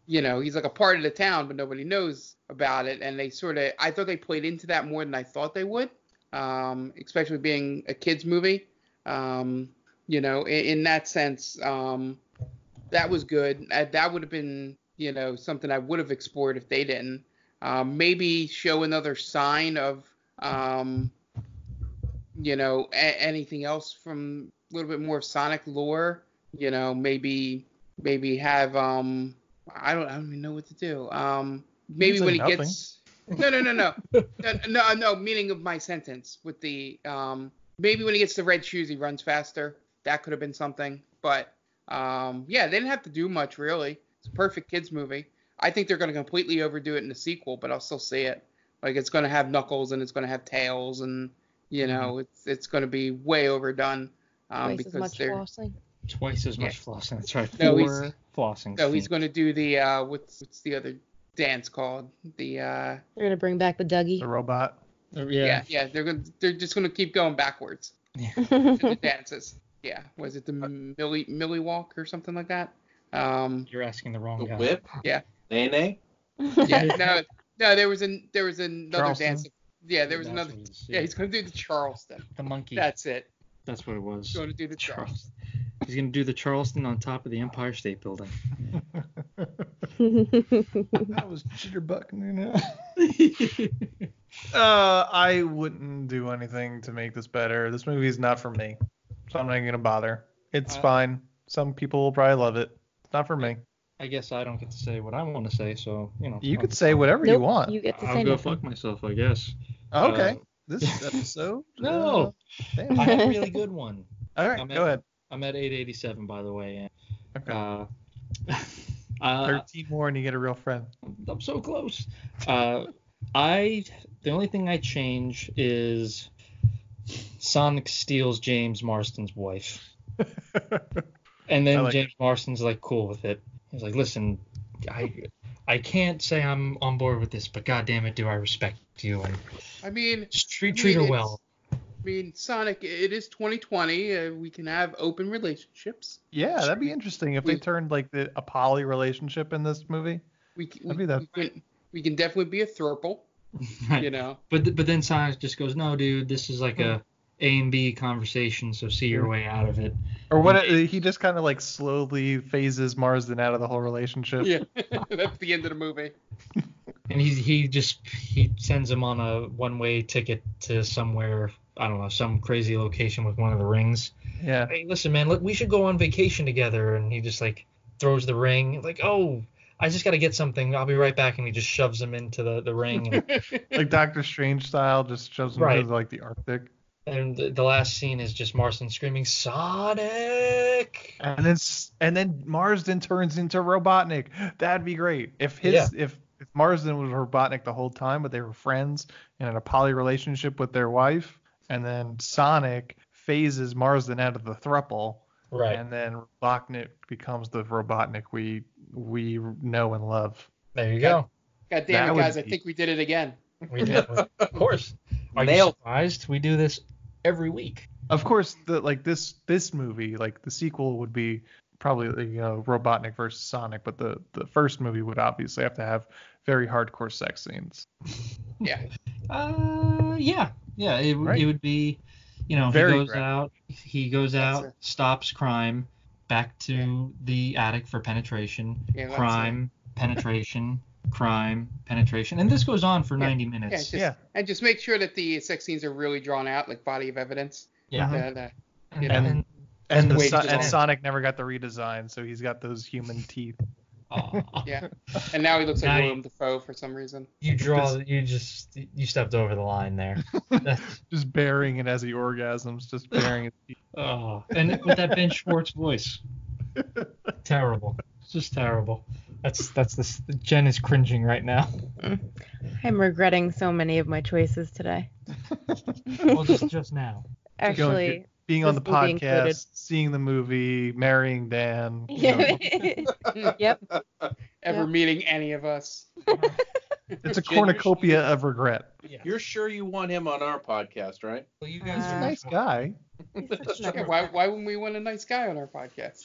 Speaker 8: you know, he's like a part of the town, but nobody knows about it. And they sort of, I thought they played into that more than I thought they would, um, especially being a kids movie. Um, you know, in, in that sense, um, that was good. Uh, That would have been, you know, something I would have explored if they didn't. Um, maybe show another sign of, um, you know, a- anything else from a little bit more Sonic lore. You know, maybe maybe have um, I don't I don't even know what to do. Um, maybe when he
Speaker 6: nothing.
Speaker 8: gets no no no no no no no meaning of my sentence with the um maybe when he gets the red shoes he runs faster. That could have been something, but um yeah they didn't have to do much really. It's a perfect kids movie. I think they're going to completely overdo it in the sequel, but I'll still see it. Like it's going to have Knuckles and it's going to have Tails and you know it's it's going to be way overdone um,
Speaker 10: Twice
Speaker 8: because
Speaker 10: as much
Speaker 8: they're
Speaker 10: flossing.
Speaker 7: Twice as much flossing. That's right.
Speaker 8: No,
Speaker 7: Four
Speaker 8: he's-
Speaker 7: flossing.
Speaker 8: so he's going to do the uh what's what's the other dance called the uh
Speaker 10: They're gonna bring back the Dougie.
Speaker 6: The robot.
Speaker 8: yeah yeah, they're going to they're just going to keep going backwards Yeah. the dances yeah was it the Millie Millie walk or something like that um
Speaker 7: You're asking the wrong
Speaker 9: The
Speaker 7: guy.
Speaker 9: whip?
Speaker 8: yeah
Speaker 9: Nene?
Speaker 8: yeah no no there was an there was another
Speaker 7: Charleston?
Speaker 8: dance yeah there was
Speaker 7: That's
Speaker 8: another
Speaker 7: what
Speaker 8: yeah
Speaker 7: yeah.
Speaker 8: he's going to do the Charleston
Speaker 7: The monkey.
Speaker 8: that's it
Speaker 7: That's what it was.
Speaker 8: he's going to do the Charleston
Speaker 7: Charleston. He's gonna do the Charleston on top of the Empire State Building.
Speaker 6: that was jitterbug, you know. uh, I wouldn't do anything to make this better. This movie is not for me, so I'm not even gonna bother. It's
Speaker 7: Uh,
Speaker 6: fine. Some people will probably love it. It's not for me.
Speaker 7: I guess I don't get to say what I want to say, so you know.
Speaker 6: You
Speaker 7: I'll-
Speaker 6: could say whatever you
Speaker 10: Nope,
Speaker 6: want.
Speaker 10: You get to
Speaker 7: I'll
Speaker 10: say
Speaker 7: go
Speaker 10: nothing.
Speaker 7: fuck myself, I guess.
Speaker 6: Okay.
Speaker 7: Uh,
Speaker 6: this episode.
Speaker 7: No.
Speaker 6: uh, damn.
Speaker 7: I had a really good one.
Speaker 6: All right,
Speaker 7: I'm
Speaker 6: go ahead.
Speaker 7: I'm at 887, by the way. And,
Speaker 6: Okay.
Speaker 7: uh, uh,
Speaker 6: 13 more and you get a real friend.
Speaker 7: I'm so close. Uh, I the only thing I change is Sonic steals James Marsden's wife, and then
Speaker 6: like
Speaker 7: James Marsden's like cool with it. He's like, listen, I I can't say I'm on board with this, but god damn it, do I respect you and
Speaker 8: I mean
Speaker 7: just treat
Speaker 8: I
Speaker 7: treat her well.
Speaker 8: I mean Sonic it is 2020 uh, we can have open relationships
Speaker 6: Yeah, that'd be interesting if they turned like the a poly relationship in this movie.
Speaker 8: we c-
Speaker 6: That'd
Speaker 8: we,
Speaker 6: be that-
Speaker 8: we can we can definitely be a throuple you know
Speaker 7: But but then Sonic just goes, no, dude, this is like
Speaker 6: Hmm.
Speaker 7: a A and B conversation, so see your mm-hmm. way out of it.
Speaker 6: Or what? Uh, he just kind of like slowly phases Marsden out of the whole relationship.
Speaker 8: yeah that's the end of the movie
Speaker 7: And he he just he sends him on a one way ticket to somewhere I don't know some crazy location with one of the rings.
Speaker 6: Yeah.
Speaker 7: Hey, listen, man, look, we should go on vacation together. And he just like throws the ring, like, oh, I just got to get something. I'll be right back. And he just shoves him into the the ring. And,
Speaker 6: Like Doctor Strange style, just shoves him
Speaker 7: Right.
Speaker 6: into like the Arctic.
Speaker 7: And the, the last scene is just Marsden screaming, Sonic.
Speaker 6: And then and then Marsden turns into Robotnik. That'd be great. If his if if Marsden was Robotnik the whole time, but they were friends and in a poly relationship with their wife, and then Sonic phases Marsden out of the thruple,
Speaker 7: Right.
Speaker 6: and then Robotnik becomes the Robotnik we we know and love.
Speaker 7: There you go.
Speaker 8: god
Speaker 6: That
Speaker 8: damn it
Speaker 6: would
Speaker 8: guys I think we did it again
Speaker 7: We did, of course. Are you
Speaker 9: Nailed.
Speaker 7: surprised? We do this every week.
Speaker 6: Of course, the like this this movie, like the sequel would be probably you know Robotnik versus Sonic, but the the first movie would obviously have to have very hardcore sex scenes.
Speaker 8: yeah
Speaker 7: Uh, yeah, yeah. It, would
Speaker 6: Right.
Speaker 7: it would be, you know,
Speaker 6: Very
Speaker 7: he goes
Speaker 6: graphic.
Speaker 7: out, he goes
Speaker 8: That's
Speaker 7: out,
Speaker 8: it.
Speaker 7: stops crime, back to the attic for penetration,
Speaker 8: Yeah,
Speaker 7: crime, penetration, crime, penetration, and this goes on for
Speaker 8: Yeah.
Speaker 7: 90
Speaker 8: yeah,
Speaker 7: minutes.
Speaker 8: just,
Speaker 6: Yeah.
Speaker 8: and just make sure that the sex scenes are really drawn out like body of evidence
Speaker 7: Yeah.
Speaker 8: Uh, that-
Speaker 7: And,
Speaker 8: you know.
Speaker 7: and-
Speaker 6: And the so- and. Sonic never got the redesign, so he's got those human teeth.
Speaker 7: aw.
Speaker 8: yeah and now he looks like
Speaker 7: Now you-
Speaker 8: Willem Dafoe for some reason
Speaker 7: you draw, you just, you stepped over the line there. That's-
Speaker 6: just bearing it as he orgasms, just bearing it.
Speaker 7: oh, and with that Ben Schwartz voice, terrible. It's just terrible. That's that's this. Jen is cringing right now.
Speaker 10: I'm regretting so many of my choices today.
Speaker 7: Well, just just now.
Speaker 10: Actually,
Speaker 6: Being on the podcast, seeing the movie, marrying Dan. you know,
Speaker 10: yep.
Speaker 8: ever
Speaker 10: Yeah.
Speaker 8: meeting any of us
Speaker 6: it's a
Speaker 9: Jen, you're-
Speaker 6: cornucopia of regret.
Speaker 9: You're sure you want him on our podcast, right?
Speaker 7: Well, you
Speaker 10: Uh,
Speaker 6: He's a nice guy.
Speaker 10: He's such a
Speaker 8: yeah, why, why wouldn't we want a nice guy on our podcast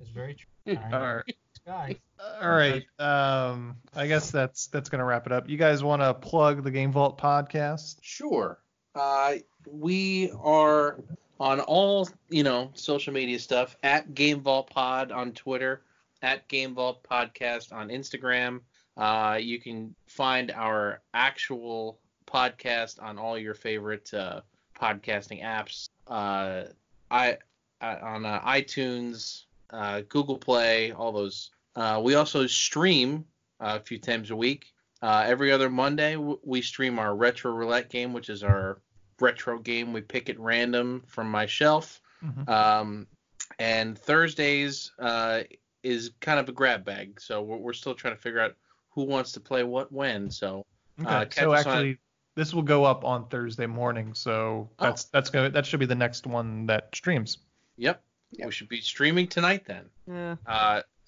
Speaker 7: It's very true.
Speaker 6: All right.
Speaker 7: Guy.
Speaker 6: All right. Um, I guess that's that's gonna wrap it up. You guys want to plug the Game Vault podcast?
Speaker 9: Sure. Uh, we are on all you know social media stuff at Game Vault Pod on Twitter, at Game Vault Podcast on Instagram. Uh, you can find our actual podcast on all your favorite uh, podcasting apps. Uh, I uh, on uh, iTunes, uh, Google Play, all those. Uh, we also stream uh, a few times a week. Uh, every other Monday, w- we stream our retro roulette game, which is our retro game. We pick at random from my shelf.
Speaker 6: Mhm.
Speaker 9: Um, and Thursdays uh, is kind of a grab bag, so we're, we're still trying to figure out who wants to play what when. So
Speaker 6: Okay.
Speaker 9: uh,
Speaker 6: so
Speaker 9: us on-
Speaker 6: actually, this will go up on Thursday morning. So
Speaker 9: Oh.
Speaker 6: that's that's gonna that should be the next one that streams.
Speaker 9: Yep. We should be streaming tonight then.
Speaker 10: Yeah.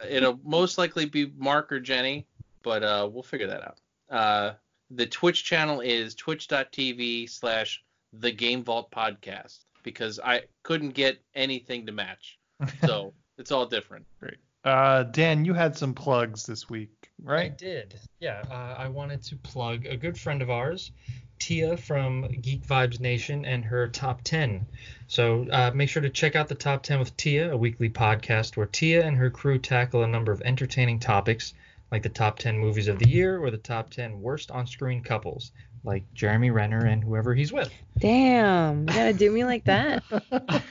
Speaker 9: It'll most likely be Mark or Jenny, but uh, we'll figure that out. Uh, the Twitch channel is twitch.tv slash the Game Vault Podcast because I couldn't get anything to match. So it's all different.
Speaker 6: Great. Uh, Dan, you had some plugs this week, right?
Speaker 7: I did. Yeah, uh, I wanted to plug a good friend of ours, Tia from Geek Vibes Nation, and her top 10. So uh, make sure to check out the top 10 with Tia, a weekly podcast where Tia and her crew tackle a number of entertaining topics, like the top 10 movies of the year or the top 10 worst on-screen couples, like Jeremy Renner and whoever he's with.
Speaker 10: Damn, you gotta do me like that.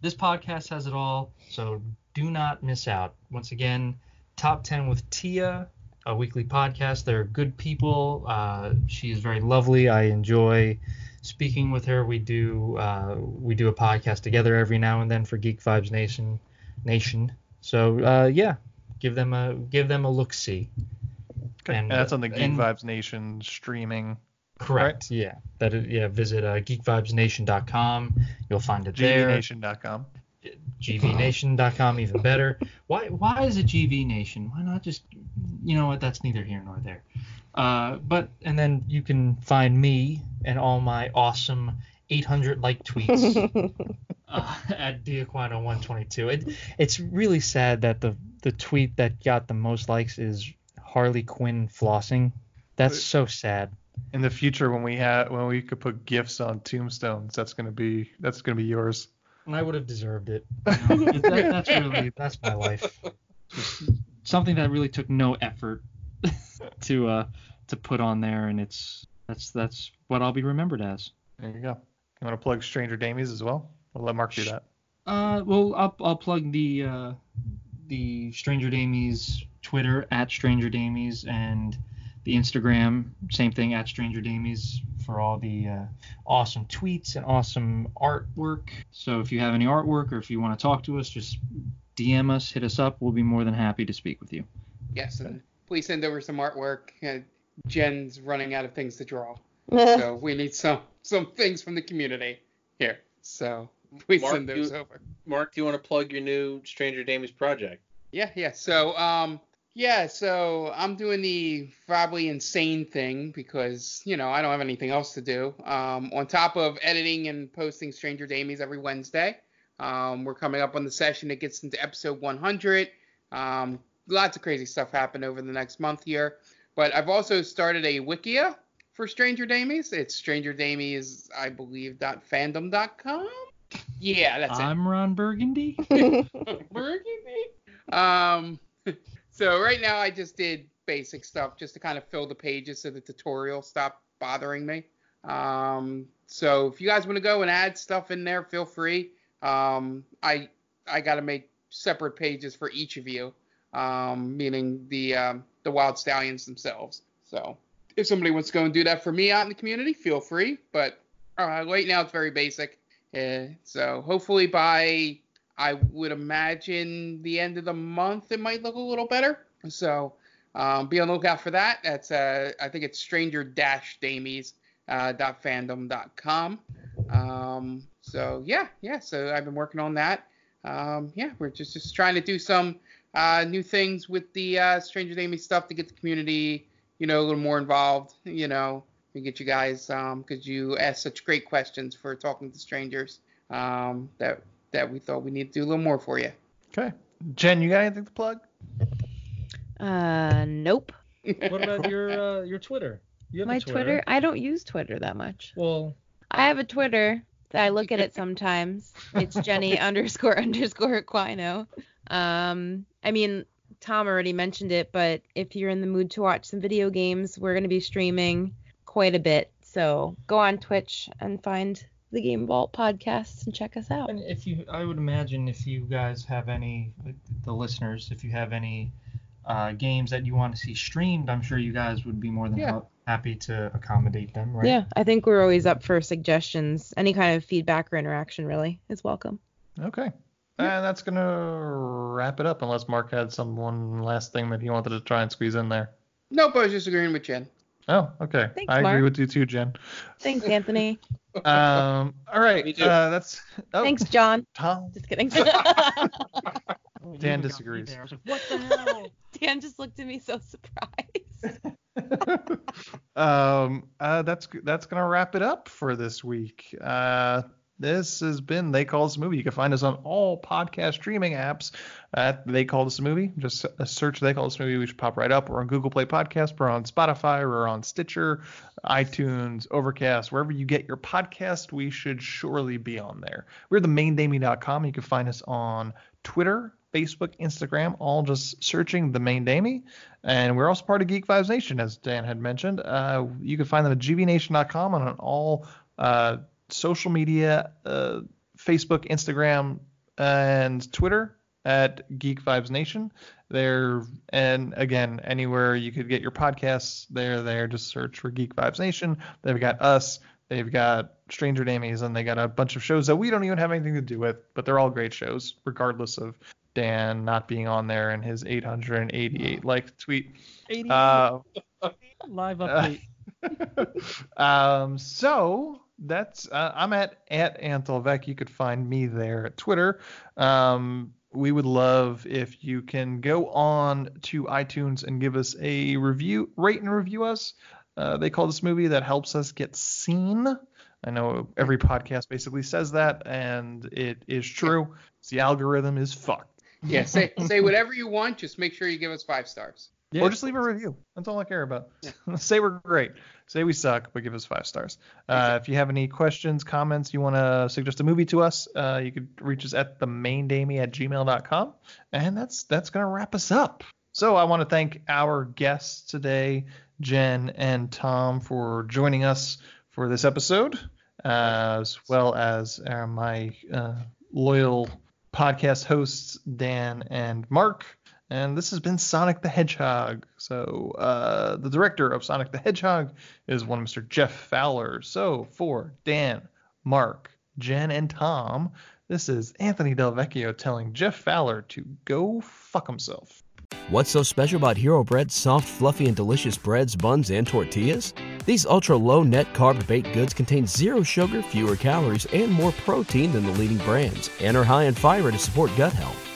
Speaker 7: this podcast has it all, so do not miss out. Once again, Top 10 with Tia, a weekly podcast. They're good people. Uh, she is very lovely. I enjoy speaking with her. We do uh, we do a podcast together every now and then for Geek Vibes Nation Nation. So uh, yeah, give them a give them a look see.
Speaker 6: Okay. And, that's on the Geek
Speaker 7: and-
Speaker 6: Vibes Nation streaming.
Speaker 7: Correct. Yeah. That is, yeah. Visit uh, geekvibesnation.com. You'll find it there.
Speaker 6: GVNation.com.
Speaker 7: GVNation.com even better. Why why is it GV Nation? Why not just you know what? That's neither here nor there. Uh, but and then you can find me and all my awesome 800 like tweets uh, at Diaquino122. It it's really sad that the the tweet that got the most likes is Harley Quinn flossing. That's so sad.
Speaker 6: In the future, when we have when we could put gifts on tombstones, that's gonna be that's gonna be yours.
Speaker 7: And I would have deserved it. You know, that, that's really that's my life. Just something that really took no effort to uh to put on there, and it's that's that's what I'll be remembered as.
Speaker 6: There you go. You want to plug Stranger Damies as well? We'll let Mark do that.
Speaker 7: Uh, well, I'll I'll plug the uh the Stranger Damies Twitter at Stranger Damies and the Instagram same thing at Stranger Damies for all the uh, awesome tweets and awesome artwork. So if you have any artwork or if you want to talk to us, just DM us, hit us up. We'll be more than happy to speak with you.
Speaker 8: Yes, and please send over some artwork. Uh, Jen's running out of things to draw, so we need some some things from the community here. So please
Speaker 9: Mark,
Speaker 8: send those
Speaker 9: you-
Speaker 8: over.
Speaker 9: Mark, do you want to plug your new Stranger Damies project?
Speaker 8: Yeah, yeah. So, um, yeah, so I'm doing the probably insane thing because, you know, I don't have anything else to do. Um, on top of editing and posting Stranger Damies every Wednesday, um, we're coming up on the session that gets into episode 100. Um, lots of crazy stuff happened over the next month here. But I've also started a Wikia for Stranger Damies. It's Stranger Damies, I believe, .fandom.com. Yeah, that's it.
Speaker 7: I'm Ron Burgundy.
Speaker 8: Burgundy. Um, so right now I just did basic stuff just to kind of fill the pages so the tutorial stopped bothering me. Um, so if you guys want to go and add stuff in there, feel free. Um, I I got to make separate pages for each of you, um, meaning the um, the wild stallions themselves. So if somebody wants to go and do that for me out in the community, feel free. But uh, right now it's very basic. Uh, so hopefully by I would imagine the end of the month it might look a little better. So um, be on the lookout for that. That's uh, I think it's stranger dash damies uh, dot fandom dot com. Um, so yeah, yeah. So I've been working on that. Um, yeah, we're just just trying to do some uh, new things with the uh, Stranger Damies stuff to get the community, you know, a little more involved. You know, and get you guys because you asked such great questions for talking to strangers um, that that we thought we need to do a little more for you.
Speaker 6: Okay. Jen, you got anything to plug?
Speaker 10: Uh, nope.
Speaker 7: What about your uh, your Twitter? You have
Speaker 10: My
Speaker 7: a
Speaker 10: Twitter? I don't use Twitter that much.
Speaker 7: Well,
Speaker 10: I have a Twitter, that
Speaker 14: I look at it sometimes. It's Jenny underscore underscore Quino. Um, I mean, Tom already mentioned it, but if you're in the mood to watch some video games, we're going to be streaming quite a bit. So go on Twitch and find the Game Vault podcast and check us out.
Speaker 7: And if you, I would imagine if you guys have any, the listeners, if you have any uh, games that you want to see streamed, I'm sure you guys would be more than
Speaker 14: Yeah.
Speaker 7: happy to accommodate them, right?
Speaker 14: Yeah, I think we're always up for suggestions. Any kind of feedback or interaction really is welcome.
Speaker 6: Okay. And that's going to wrap it up unless Mark had some one last thing that he wanted to try and squeeze in there.
Speaker 8: Nope, I was just agreeing with Jen.
Speaker 6: Oh, okay.
Speaker 14: Thanks,
Speaker 6: I agree with you too, Jen.
Speaker 14: Thanks, Anthony.
Speaker 6: Um, all right.
Speaker 14: Me too.
Speaker 6: Uh, that's. Oh,
Speaker 14: Thanks, John.
Speaker 6: Tom.
Speaker 14: Just kidding.
Speaker 6: Dan disagrees.
Speaker 14: what the hell? Dan just looked at me so surprised.
Speaker 6: um, uh, that's that's gonna wrap it up for this week. Uh, this has been They Call This a Movie. You can find us on all podcast streaming apps at They Call This a Movie. Just search They Call This Movie. We should pop right up. We're on Google Play Podcast. We're on Spotify. We're on Stitcher, iTunes, Overcast, wherever you get your podcast. We should surely be on there. We're the maindamey.com. You can find us on Twitter, Facebook, Instagram, all just searching the main Damie. And we're also part of Geek Vibes Nation, as Dan had mentioned. Uh, you can find them at gvnation.com and on all uh, social media, uh, Facebook, Instagram, and Twitter at Geek Vibes Nation. There and again, anywhere you could get your podcasts, they're there. Just search for Geek Vibes Nation. They've got us. They've got Stranger Damies, and they got a bunch of shows that we don't even have anything to do with, but they're all great shows, regardless of Dan not being on there and his 888 like tweet.
Speaker 7: 88.
Speaker 6: Uh,
Speaker 7: Live
Speaker 6: uh,
Speaker 7: update.
Speaker 6: um, so that's uh, I'm at at Antelvec. You could find me there at Twitter. Um, we would love if you can go on to iTunes and give us a review, rate and review us. Uh, they call this movie that helps us get seen. I know every podcast basically says that, and it is true. The algorithm is fucked.
Speaker 8: Yeah, say say whatever you want. Just make sure you give us five stars.
Speaker 6: Or just leave a review. That's all I care about. Say we're great. Say we suck, but give us five stars. Uh, if you have any questions, comments, you want to suggest a movie to us, uh, you could reach us at themaindamie at gmail.com. And that's that's going to wrap us up. So I want to thank our guests today, Jen and Tom, for joining us for this episode, uh, as well as uh, my uh, loyal podcast hosts, Dan and Mark. And this has been Sonic the Hedgehog. So uh, the director of Sonic the Hedgehog is one Mr. Jeff Fowler. So for Dan, Mark, Jen, and Tom, this is Anthony Delvecchio telling Jeff Fowler to go fuck himself.
Speaker 1: What's so special about Hero Bread's soft, fluffy, and delicious breads, buns, and tortillas? These ultra low net carb baked goods contain zero sugar, fewer calories, and more protein than the leading brands, and are high in fiber to support gut health.